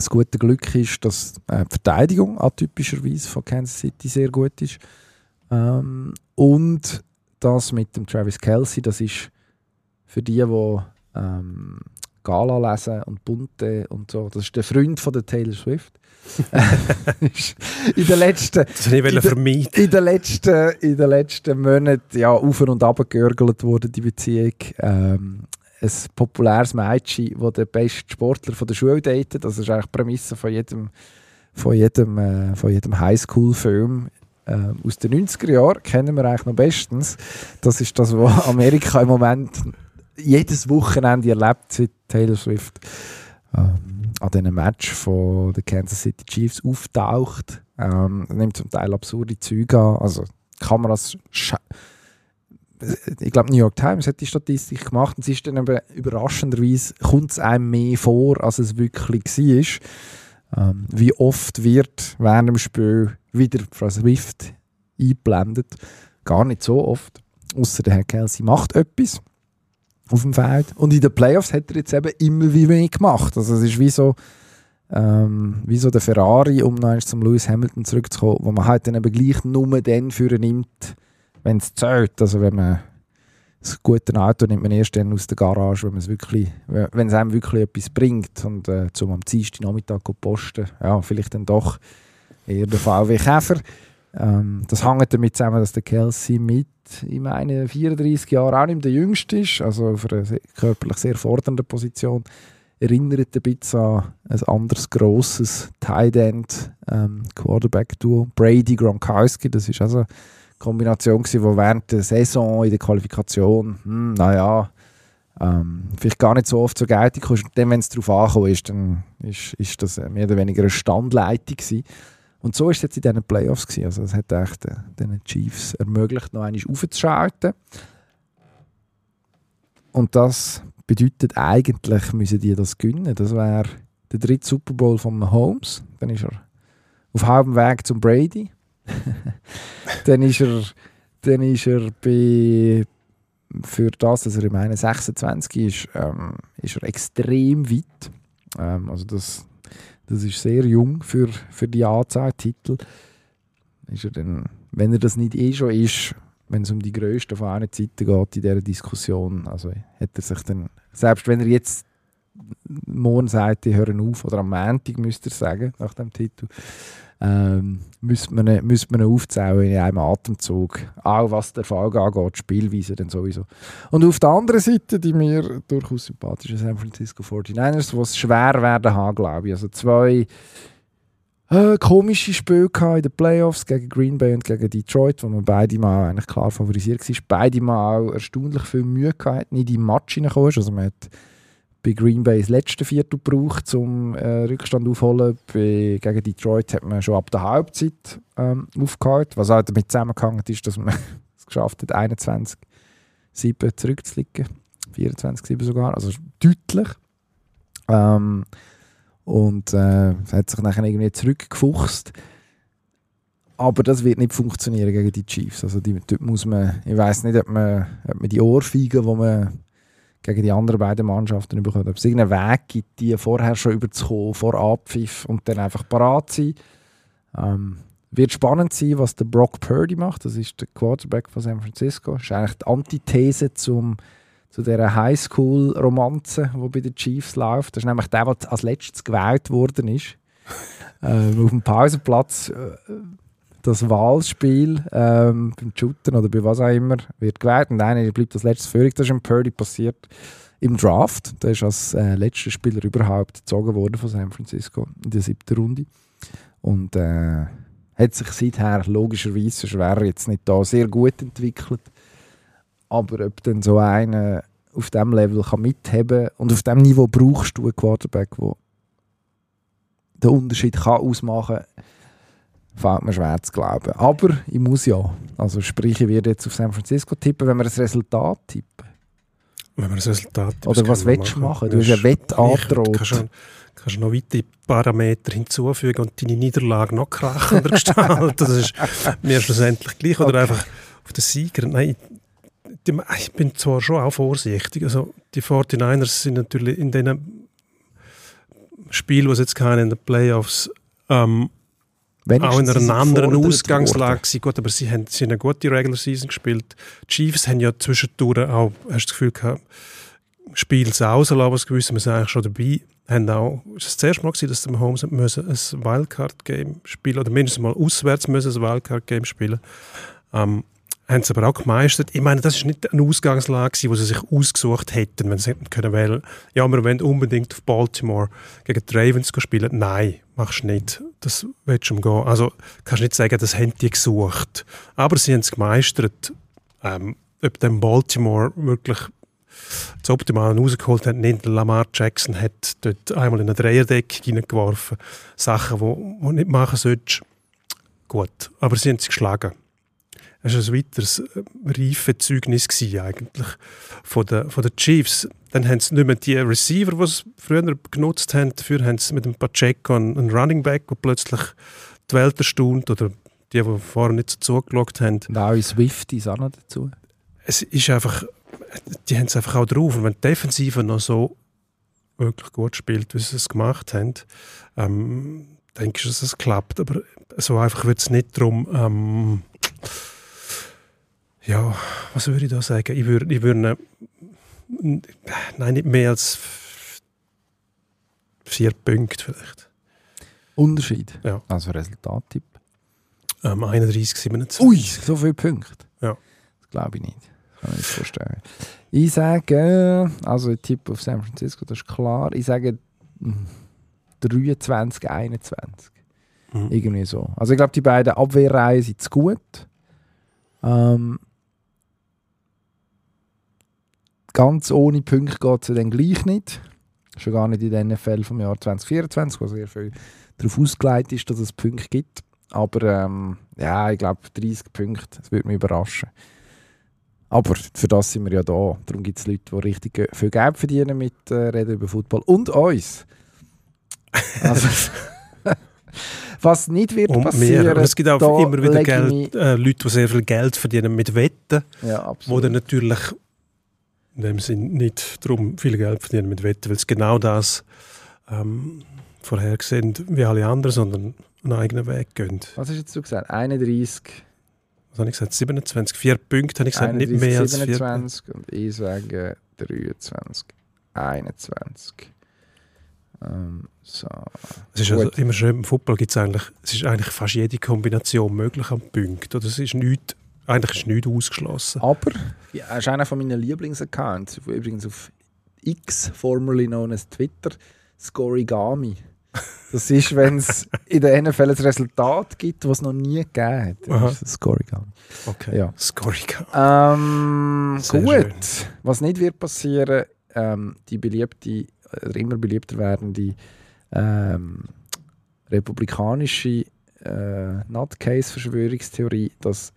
das gute Glück ist, dass äh, die Verteidigung atypischerweise von Kansas City sehr gut ist. Ähm, und das mit dem Travis Kelsey, das ist für die, die ähm, Gala lesen und Bunte und so, das ist der Freund von der Taylor Swift. In den letzten Das wollte ich In der- vermeiden. in den letzten, in den letzten Monaten ja, auf und ab geörgelt wurde, die Beziehung. Ähm, ein populäres Mädchen, das der beste Sportler von der Schule datet. Das ist eigentlich die Prämisse von jedem, von jedem, äh, von jedem Highschool-Film. Ähm, aus den 90er Jahren kennen wir eigentlich noch bestens. Das ist das, was Amerika im Moment jedes Wochenende erlebt, seit Taylor Swift ähm, an diesem Match von den Kansas City Chiefs auftaucht. Ähm, nimmt zum Teil absurde Züge an. Also Kameras. Ich glaube, New York Times hat die Statistik gemacht und es ist dann eben überraschenderweise, kommt es einem mehr vor, als es wirklich war. Ähm, wie oft wird während dem Spiel wieder Frau Swift eingeblendet? Gar nicht so oft. Außer der Herr Kelsey macht etwas auf dem Feld. Und in den Playoffs hat er jetzt eben immer wie wenig gemacht. Also es ist wie so, ähm, wie so der Ferrari, um noch zum Lewis Hamilton zurückzukommen, wo man halt dann eben gleich nur dann für nimmt, wenn es zählt. Also wenn man das gute Auto nimmt man erst dann aus der Garage, wenn es wirklich, wenn es einem wirklich etwas bringt. Und äh, zum am Dienstag Nachmittag posten, ja, vielleicht dann doch eher der VW Käfer. Ähm, das hängt damit zusammen, dass der Kelsey mit, ich meine, 34 Jahren auch nicht der Jüngste ist, also auf einer sehr- körperlich sehr fordernden Position. Erinnert ein bisschen an ein anderes grosses Tight End ähm, Quarterback-Duo. Brady Gronkowski, das ist also Kombination, die während der Saison in der Qualifikation, hm, naja, ähm, vielleicht gar nicht so oft zur Geltung kommt. Und dann, wenn es darauf angekommen ist, dann ist, ist das mehr oder weniger eine Standleitung gewesen. Und so ist es jetzt in diesen Playoffs gewesen. Also es hat echt äh, den Chiefs ermöglicht, noch einmal aufzuschalten. Und das bedeutet eigentlich, müssen die das gewinnen. Das wäre der dritte Super Bowl von Mahomes. Dann ist er auf halbem Weg zum Brady. dann ist er, dann ist er bei, für das, dass er im 26 ist, ähm, ist er extrem weit. Ähm, also das, das ist sehr jung für, für die Anzahl Titel. Ist er dann, wenn er das nicht eh schon ist, wenn es um die grössten von allen Zeiten geht in dieser Diskussion, also hat er sich dann, selbst wenn er jetzt morgen sagt, die hören auf, oder am Montag müsste er sagen, nach dem Titel, ähm, müsste man, man aufzählen in einem Atemzug. Auch was der Fall angeht, Spielweise dann sowieso. Und auf der anderen Seite die mir durchaus sympathischen San Francisco 49ers, die es schwer werden haben, glaube ich. Also zwei äh, komische Spiele in den Playoffs gegen Green Bay und gegen Detroit, wo man beide mal eigentlich klar favorisiert war. Beide mal auch erstaunlich viel Mühe gehabt, nicht in den Match reingekommen. Also man hat bei Green Bay das letzte Viertel gebraucht, um äh, Rückstand aufzuholen. Bei, gegen Detroit hat man schon ab der Halbzeit ähm, aufgehört. Was auch damit zusammengehangen ist, dass man es geschafft hat, 21-7 zurückzuliegen. 24-7 sogar, also deutlich. Ähm, und äh, hat sich nachher irgendwie zurückgefuchst. Aber das wird nicht funktionieren gegen die Chiefs. Also die, dort muss man, ich weiß nicht, ob man, ob man die Ohrfeigen, die man gegen die anderen beiden Mannschaften bekommt, ob es irgendeinen Weg gibt, die vorher schon überzukommen, vor Abpfiff und dann einfach parat sein. Ähm, wird spannend sein, was der Brock Purdy macht. Das ist der Quarterback von San Francisco. Das ist eigentlich die Antithese zum, zu dieser Highschool-Romanze, die bei den Chiefs läuft. Das ist nämlich der, der als letztes gewählt worden ist. ähm, auf dem Pausenplatz äh, das Wahlspiel ähm, beim Shooten oder bei was auch immer wird gewählt und einer bleibt als letztes führig. Das ist im Purdy passiert im Draft. Der ist als äh, letzter Spieler überhaupt gezogen worden von San Francisco in der siebten Runde. Und äh, hat sich seither logischerweise schwer jetzt nicht da sehr gut entwickelt. Aber ob dann so einer auf diesem Level kann mitheben und auf diesem Niveau brauchst du einen Quarterback, der den Unterschied kann ausmachen kann, fällt mir schwer zu glauben. Aber ich muss ja. Also sprich, ich werde jetzt auf San Francisco tippen, wenn wir das Resultat tippen. Wenn wir das Resultat Oder was willst du machen? Du hast ja Wett angedroht. Kannst du, noch weitere Parameter hinzufügen und deine Niederlage noch krachender gestalten. Das ist mir schlussendlich gleich. Oder Okay. einfach auf den Sieger. Nein, ich bin zwar schon auch vorsichtig. Also die 49ers sind natürlich in diesen Spielen, wo es jetzt keine in den Playoffs ähm, auch in sind einer anderen Ausgangslage gewesen. Gut, aber sie haben, sie haben eine gute Regular Season gespielt. Die Chiefs haben ja zwischendurch auch, hast du das Gefühl gehabt, Spiel rauslassen, was gewiss, wir sind eigentlich schon dabei. Haben auch, ist das erste Mal gewesen, dass die Mahomes müssen ein Wildcard-Game spielen oder mindestens mal auswärts müssen ein Wildcard-Game spielen. Ähm, haben sie aber auch gemeistert. Ich meine, das ist nicht eine Ausgangslage, die sie sich ausgesucht hätten, wenn sie hätten können wählen. Ja, wir wollen unbedingt auf Baltimore gegen die Ravens spielen. Nein, machst du nicht. Das willst du umgehen. Also kannst nicht sagen, das haben die gesucht. Aber sie haben es gemeistert. Ähm, ob dann Baltimore wirklich das Optimale rausgeholt hat, nicht Lamar Jackson hat dort einmal in eine Dreierdeckung hineingeworfen. Sachen, die wo nicht machen solltest. Gut, aber sie haben es geschlagen. Es war ein weiteres äh, reife Zeugnis gewesen, eigentlich von den, von den Chiefs. Dann haben sie nicht mehr die Receiver, die sie früher genutzt haben. Dafür haben sie mit dem Pacheco einen, Running Back, der plötzlich die Welt erstaunt oder die, die vorher nicht so zugeschaut haben. Und auch in Swift ist auch noch dazu. Es ist einfach, die haben es einfach auch drauf. Und wenn die Defensive noch so wirklich gut spielt, wie sie es gemacht haben, ähm, denke ich, dass es klappt. Aber so einfach wird es nicht darum, ähm, ja, was würde ich da sagen? Ich würde, ich würde ihnen- nein, nicht mehr als vier Punkte vielleicht. Unterschied. Ja. Also Resultattipp. Ähm, 31, 27. Ui, so viele Punkte. Ja. Das glaube ich nicht. Kann ich nicht vorstellen. Ich sage, also ich tippe auf San Francisco, das ist klar. Ich sage mm, 23, 21. Mhm. Irgendwie so. Also ich glaube, die beiden Abwehrreihen sind zu gut. Ähm, ganz ohne Punkte geht es dann gleich nicht. Schon gar nicht in den NFL vom Jahr 2024, wo sehr viel darauf ausgelegt ist, dass es Punkte gibt. Aber ähm, ja, ich glaube 30 Punkte, das würde mich überraschen. Aber für das sind wir ja da. Darum gibt es Leute, die richtig viel Geld verdienen mit äh, Reden über Football. Und uns. Also, was nicht wird Und passieren, mehr. Aber es gibt auch immer wieder Geld, äh, Leute, die sehr viel Geld verdienen mit Wetten, Ja, wo dann natürlich in dem Sinn nicht darum viel Geld verdienen mit Wetten, weil es genau das ähm, vorhergesehen wie alle anderen, sondern einen eigenen Weg gehen. Was hast jetzt du gesagt? 31, Was habe ich gesagt? 27, vier Punkte habe ich gesagt, nicht 31 mehr als vier. 27 und ich sage 23, 21. Ähm, so. Es ist also immer schön, im Football gibt es eigentlich, es ist eigentlich fast jede Kombination möglich an Punkten. Oder es ist nichts, eigentlich ist nichts ausgeschlossen. Aber, ja, das ist einer von meinen Lieblingsaccounts, übrigens auf X, formerly known as Twitter, Scorigami. Das ist, wenn es in der NFL ein Resultat gibt, das es noch nie gegeben hat. Das ist Scorigami. Okay, Ja. Scoring. Ähm, gut. schön. Was nicht wird passieren, ähm, die beliebte, oder immer beliebter werdende ähm, republikanische äh, Nutcase-Verschwörungstheorie, dass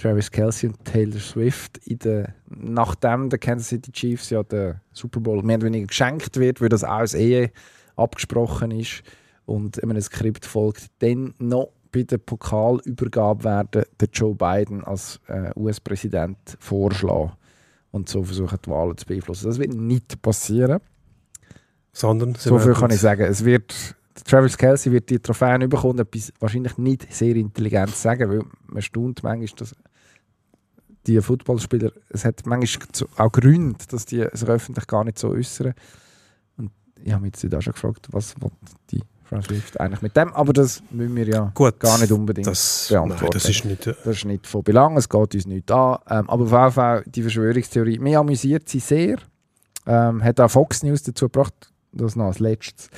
Travis Kelsey und Taylor Swift in der, nachdem der Kansas City Chiefs ja der Super Bowl mehr oder weniger geschenkt wird, weil das auch als Ehe abgesprochen ist und einem Skript folgt, dann noch bei der Pokalübergabe werden der Joe Biden als äh, US-Präsident vorschlagen und so versuchen, die Wahlen zu beeinflussen. Das wird nicht passieren. Sondern So viel kann ich sagen. Es wird, Travis Kelsey wird die Trophäen bekommen, etwas wahrscheinlich nicht sehr intelligent sagen, weil man staunt manchmal, dass die Footballspieler, es hat manchmal auch Gründe, dass die sich öffentlich gar nicht so äußern. Und ich habe mich jetzt auch schon gefragt, was die Frau Swift eigentlich mit dem, aber das müssen wir ja Gut, gar nicht unbedingt. das, beantworten. nein, das ist nicht... Äh, Das ist nicht von Belang, es geht uns nicht an. Ähm, aber auf jeden Fall, die Verschwörungstheorie, mich amüsiert sie sehr. Ähm, hat auch Fox News dazu gebracht, das noch als letztes.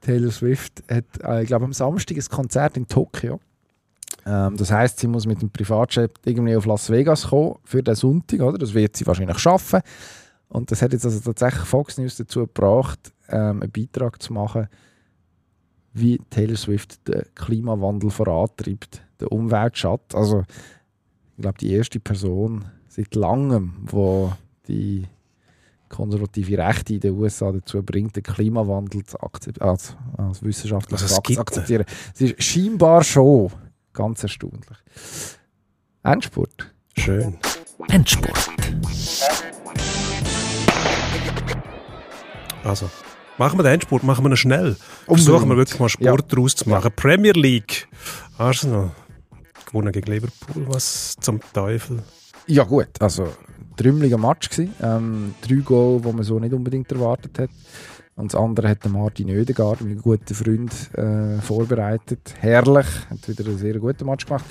Taylor Swift hat, äh, ich glaube, am Samstag ein Konzert in Tokio. Ähm, das heißt, sie muss mit dem Privatjet irgendwie auf Las Vegas kommen für den Sonntag, oder? Das wird sie wahrscheinlich schaffen. Und das hat jetzt also tatsächlich Fox News dazu gebracht, ähm, einen Beitrag zu machen, wie Taylor Swift den Klimawandel vorantreibt, den Umweltschatz. Also, ich glaube, die erste Person seit langem, wo die konservative Rechte in den USA dazu bringt, den Klimawandel zu akzept als, als wissenschaftlich Also es zu akzeptieren. Es ist scheinbar schon ganz erstaunlich. Endspurt. schön. Endspurt. Also, machen wir den Endspurt, machen wir ihn schnell. Versuchen wir wirklich mal Sport daraus zu machen. Premier League. Arsenal gewonnen gegen Liverpool. Was zum Teufel? Ja gut, also trümmeliger Match gsi. Ähm, drei Goal, die man so nicht unbedingt erwartet hat. Und das andere hat Martin Oedegaard, mein guter Freund, äh, vorbereitet. Herrlich, hat wieder einen sehr guten Match gemacht.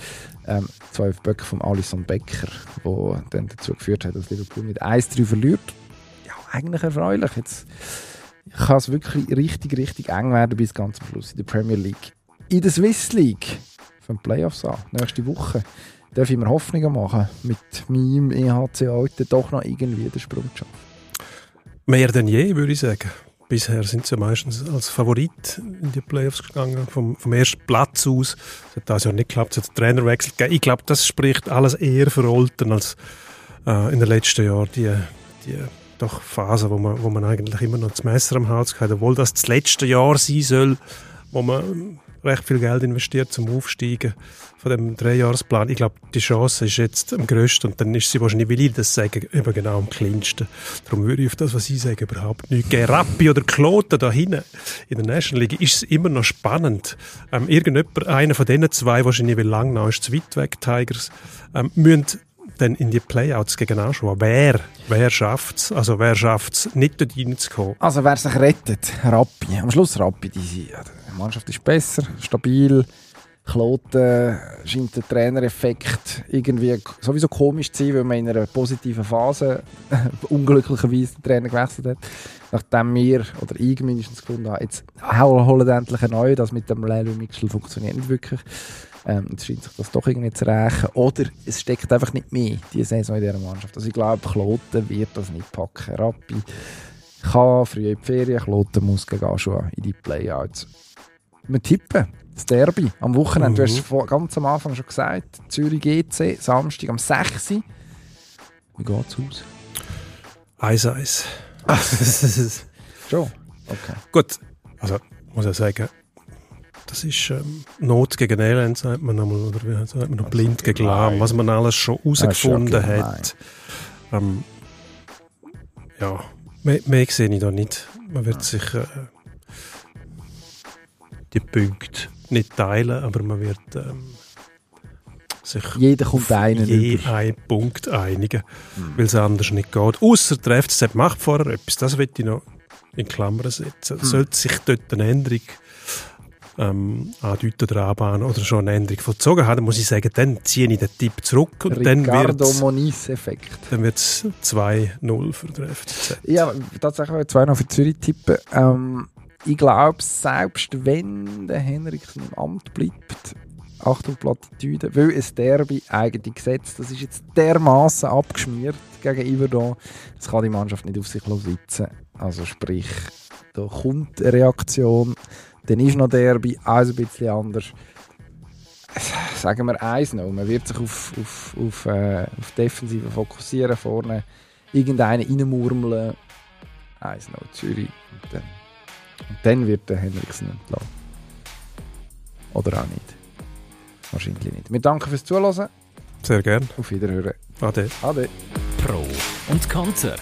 Ähm, zwei auf Böcke von Alisson Becker, wo dann dazu geführt hat, dass Liverpool mit 1-3 verliert. Ja, eigentlich erfreulich. Jetzt kann es wirklich richtig, richtig eng werden bis ganz am Schluss in der Premier League. In der Swiss League, von Playoffs an, nächste Woche darf ich mir Hoffnungen machen, mit meinem EHC heute doch noch irgendwie den Sprung zu schaffen. Mehr denn je, würde ich sagen. Bisher sind sie meistens als Favorit in die Playoffs gegangen, vom, vom ersten Platz aus. Das hat das ja nicht geklappt, es hat einen Trainerwechsel gegeben. Ich glaube, das spricht alles eher für Olten als äh, in den letzten Jahren die, die doch Phase, wo man, wo man eigentlich immer noch das Messer am Hals hat, obwohl das das letzte Jahr sein soll, wo man recht viel Geld investiert zum Aufsteigen von dem Dreijahresplan. Ich glaube, die Chance ist jetzt am grössten und dann ist sie wahrscheinlich, will ich das sagen, eben genau am kleinsten. Darum würde ich auf das, was ich sage, überhaupt nicht geben. Rappi oder Kloten da hinten in der National League ist es immer noch spannend. Ähm, irgendjemand, einer von diesen zwei, wahrscheinlich wie Langnau ist zu weit weg, Tigers, ähm, müssen dann in die Playouts gegen anschauen. Wer, wer schafft es? Also wer schafft es, nicht dort reinzukommen? Also wer sich rettet, Rappi. Am Schluss Rappi. Die, ja, die Mannschaft ist besser, stabil. Kloten scheint der Trainereffekt irgendwie sowieso komisch zu sein, weil man in einer positiven Phase unglücklicherweise den Trainer gewechselt hat. Nachdem wir, oder ich mindestens gefunden habe, jetzt holen endlich einen neuen, das mit dem Lelu Mitchell funktioniert nicht wirklich. Ähm, jetzt scheint sich das doch irgendwie zu rächen. Oder es steckt einfach nicht mehr, diese Saison in dieser Mannschaft. Also ich glaube, Kloten wird das nicht packen. Rappi kann früh in die Ferien, Kloten muss gegen Aschua in die Playouts. Wir tippen. Das Derby am Wochenende. Du Mhm. hast es vor- ganz am Anfang schon gesagt. Zürich GC, Samstag am 6. Uhr. Wie geht's aus? Eis, Eis. Schon? Okay. Gut, also muss ich sagen, das ist ähm, Not gegen Elend, sagt man einmal, oder wie sagt man noch, blind gegen Lahm, was man alles schon herausgefunden gemein. hat. Ähm, ja, mehr, mehr sehe ich da nicht. Man wird sich äh, die Punkte nicht teilen, aber man wird ähm, sich Jeder kommt einen je über. einen Punkt einigen, weil es anders nicht geht. Ausser der FCZ macht vorher etwas, das will ich noch in Klammern setzen. Sollte sich dort eine Änderung ähm, andeuten oder anbahnen oder schon eine Änderung vollzogen haben, dann muss ich sagen, dann ziehe ich den Tipp zurück und dann Ricardo wird Moniz-Effekt. dann wird's 2-0 für den FCZ. Ja, tatsächlich wollte ich zwei noch für Zürich tippen. Ähm, ich glaube, selbst wenn der Henriksen im Amt bleibt, Achtung Plattitüde, weil ein Derby eigentlich gesetzt, das ist jetzt dermaßen abgeschmiert gegen Iverdon, das kann die Mannschaft nicht auf sich sitzen. Also sprich, da kommt eine Reaktion, dann ist noch Derby, alles ein bisschen anders. Sagen wir eins noch, man wird sich auf, auf, auf, äh, auf Defensive fokussieren, vorne irgendeinen reinmurmeln, 1-0 Zürich und dann, und dann wird der Henriksen entlassen. Oder auch nicht. Wahrscheinlich nicht. Wir danken fürs Zuhören. Sehr gern. Auf Wiederhören. Ade. Ade. Pro und Konter.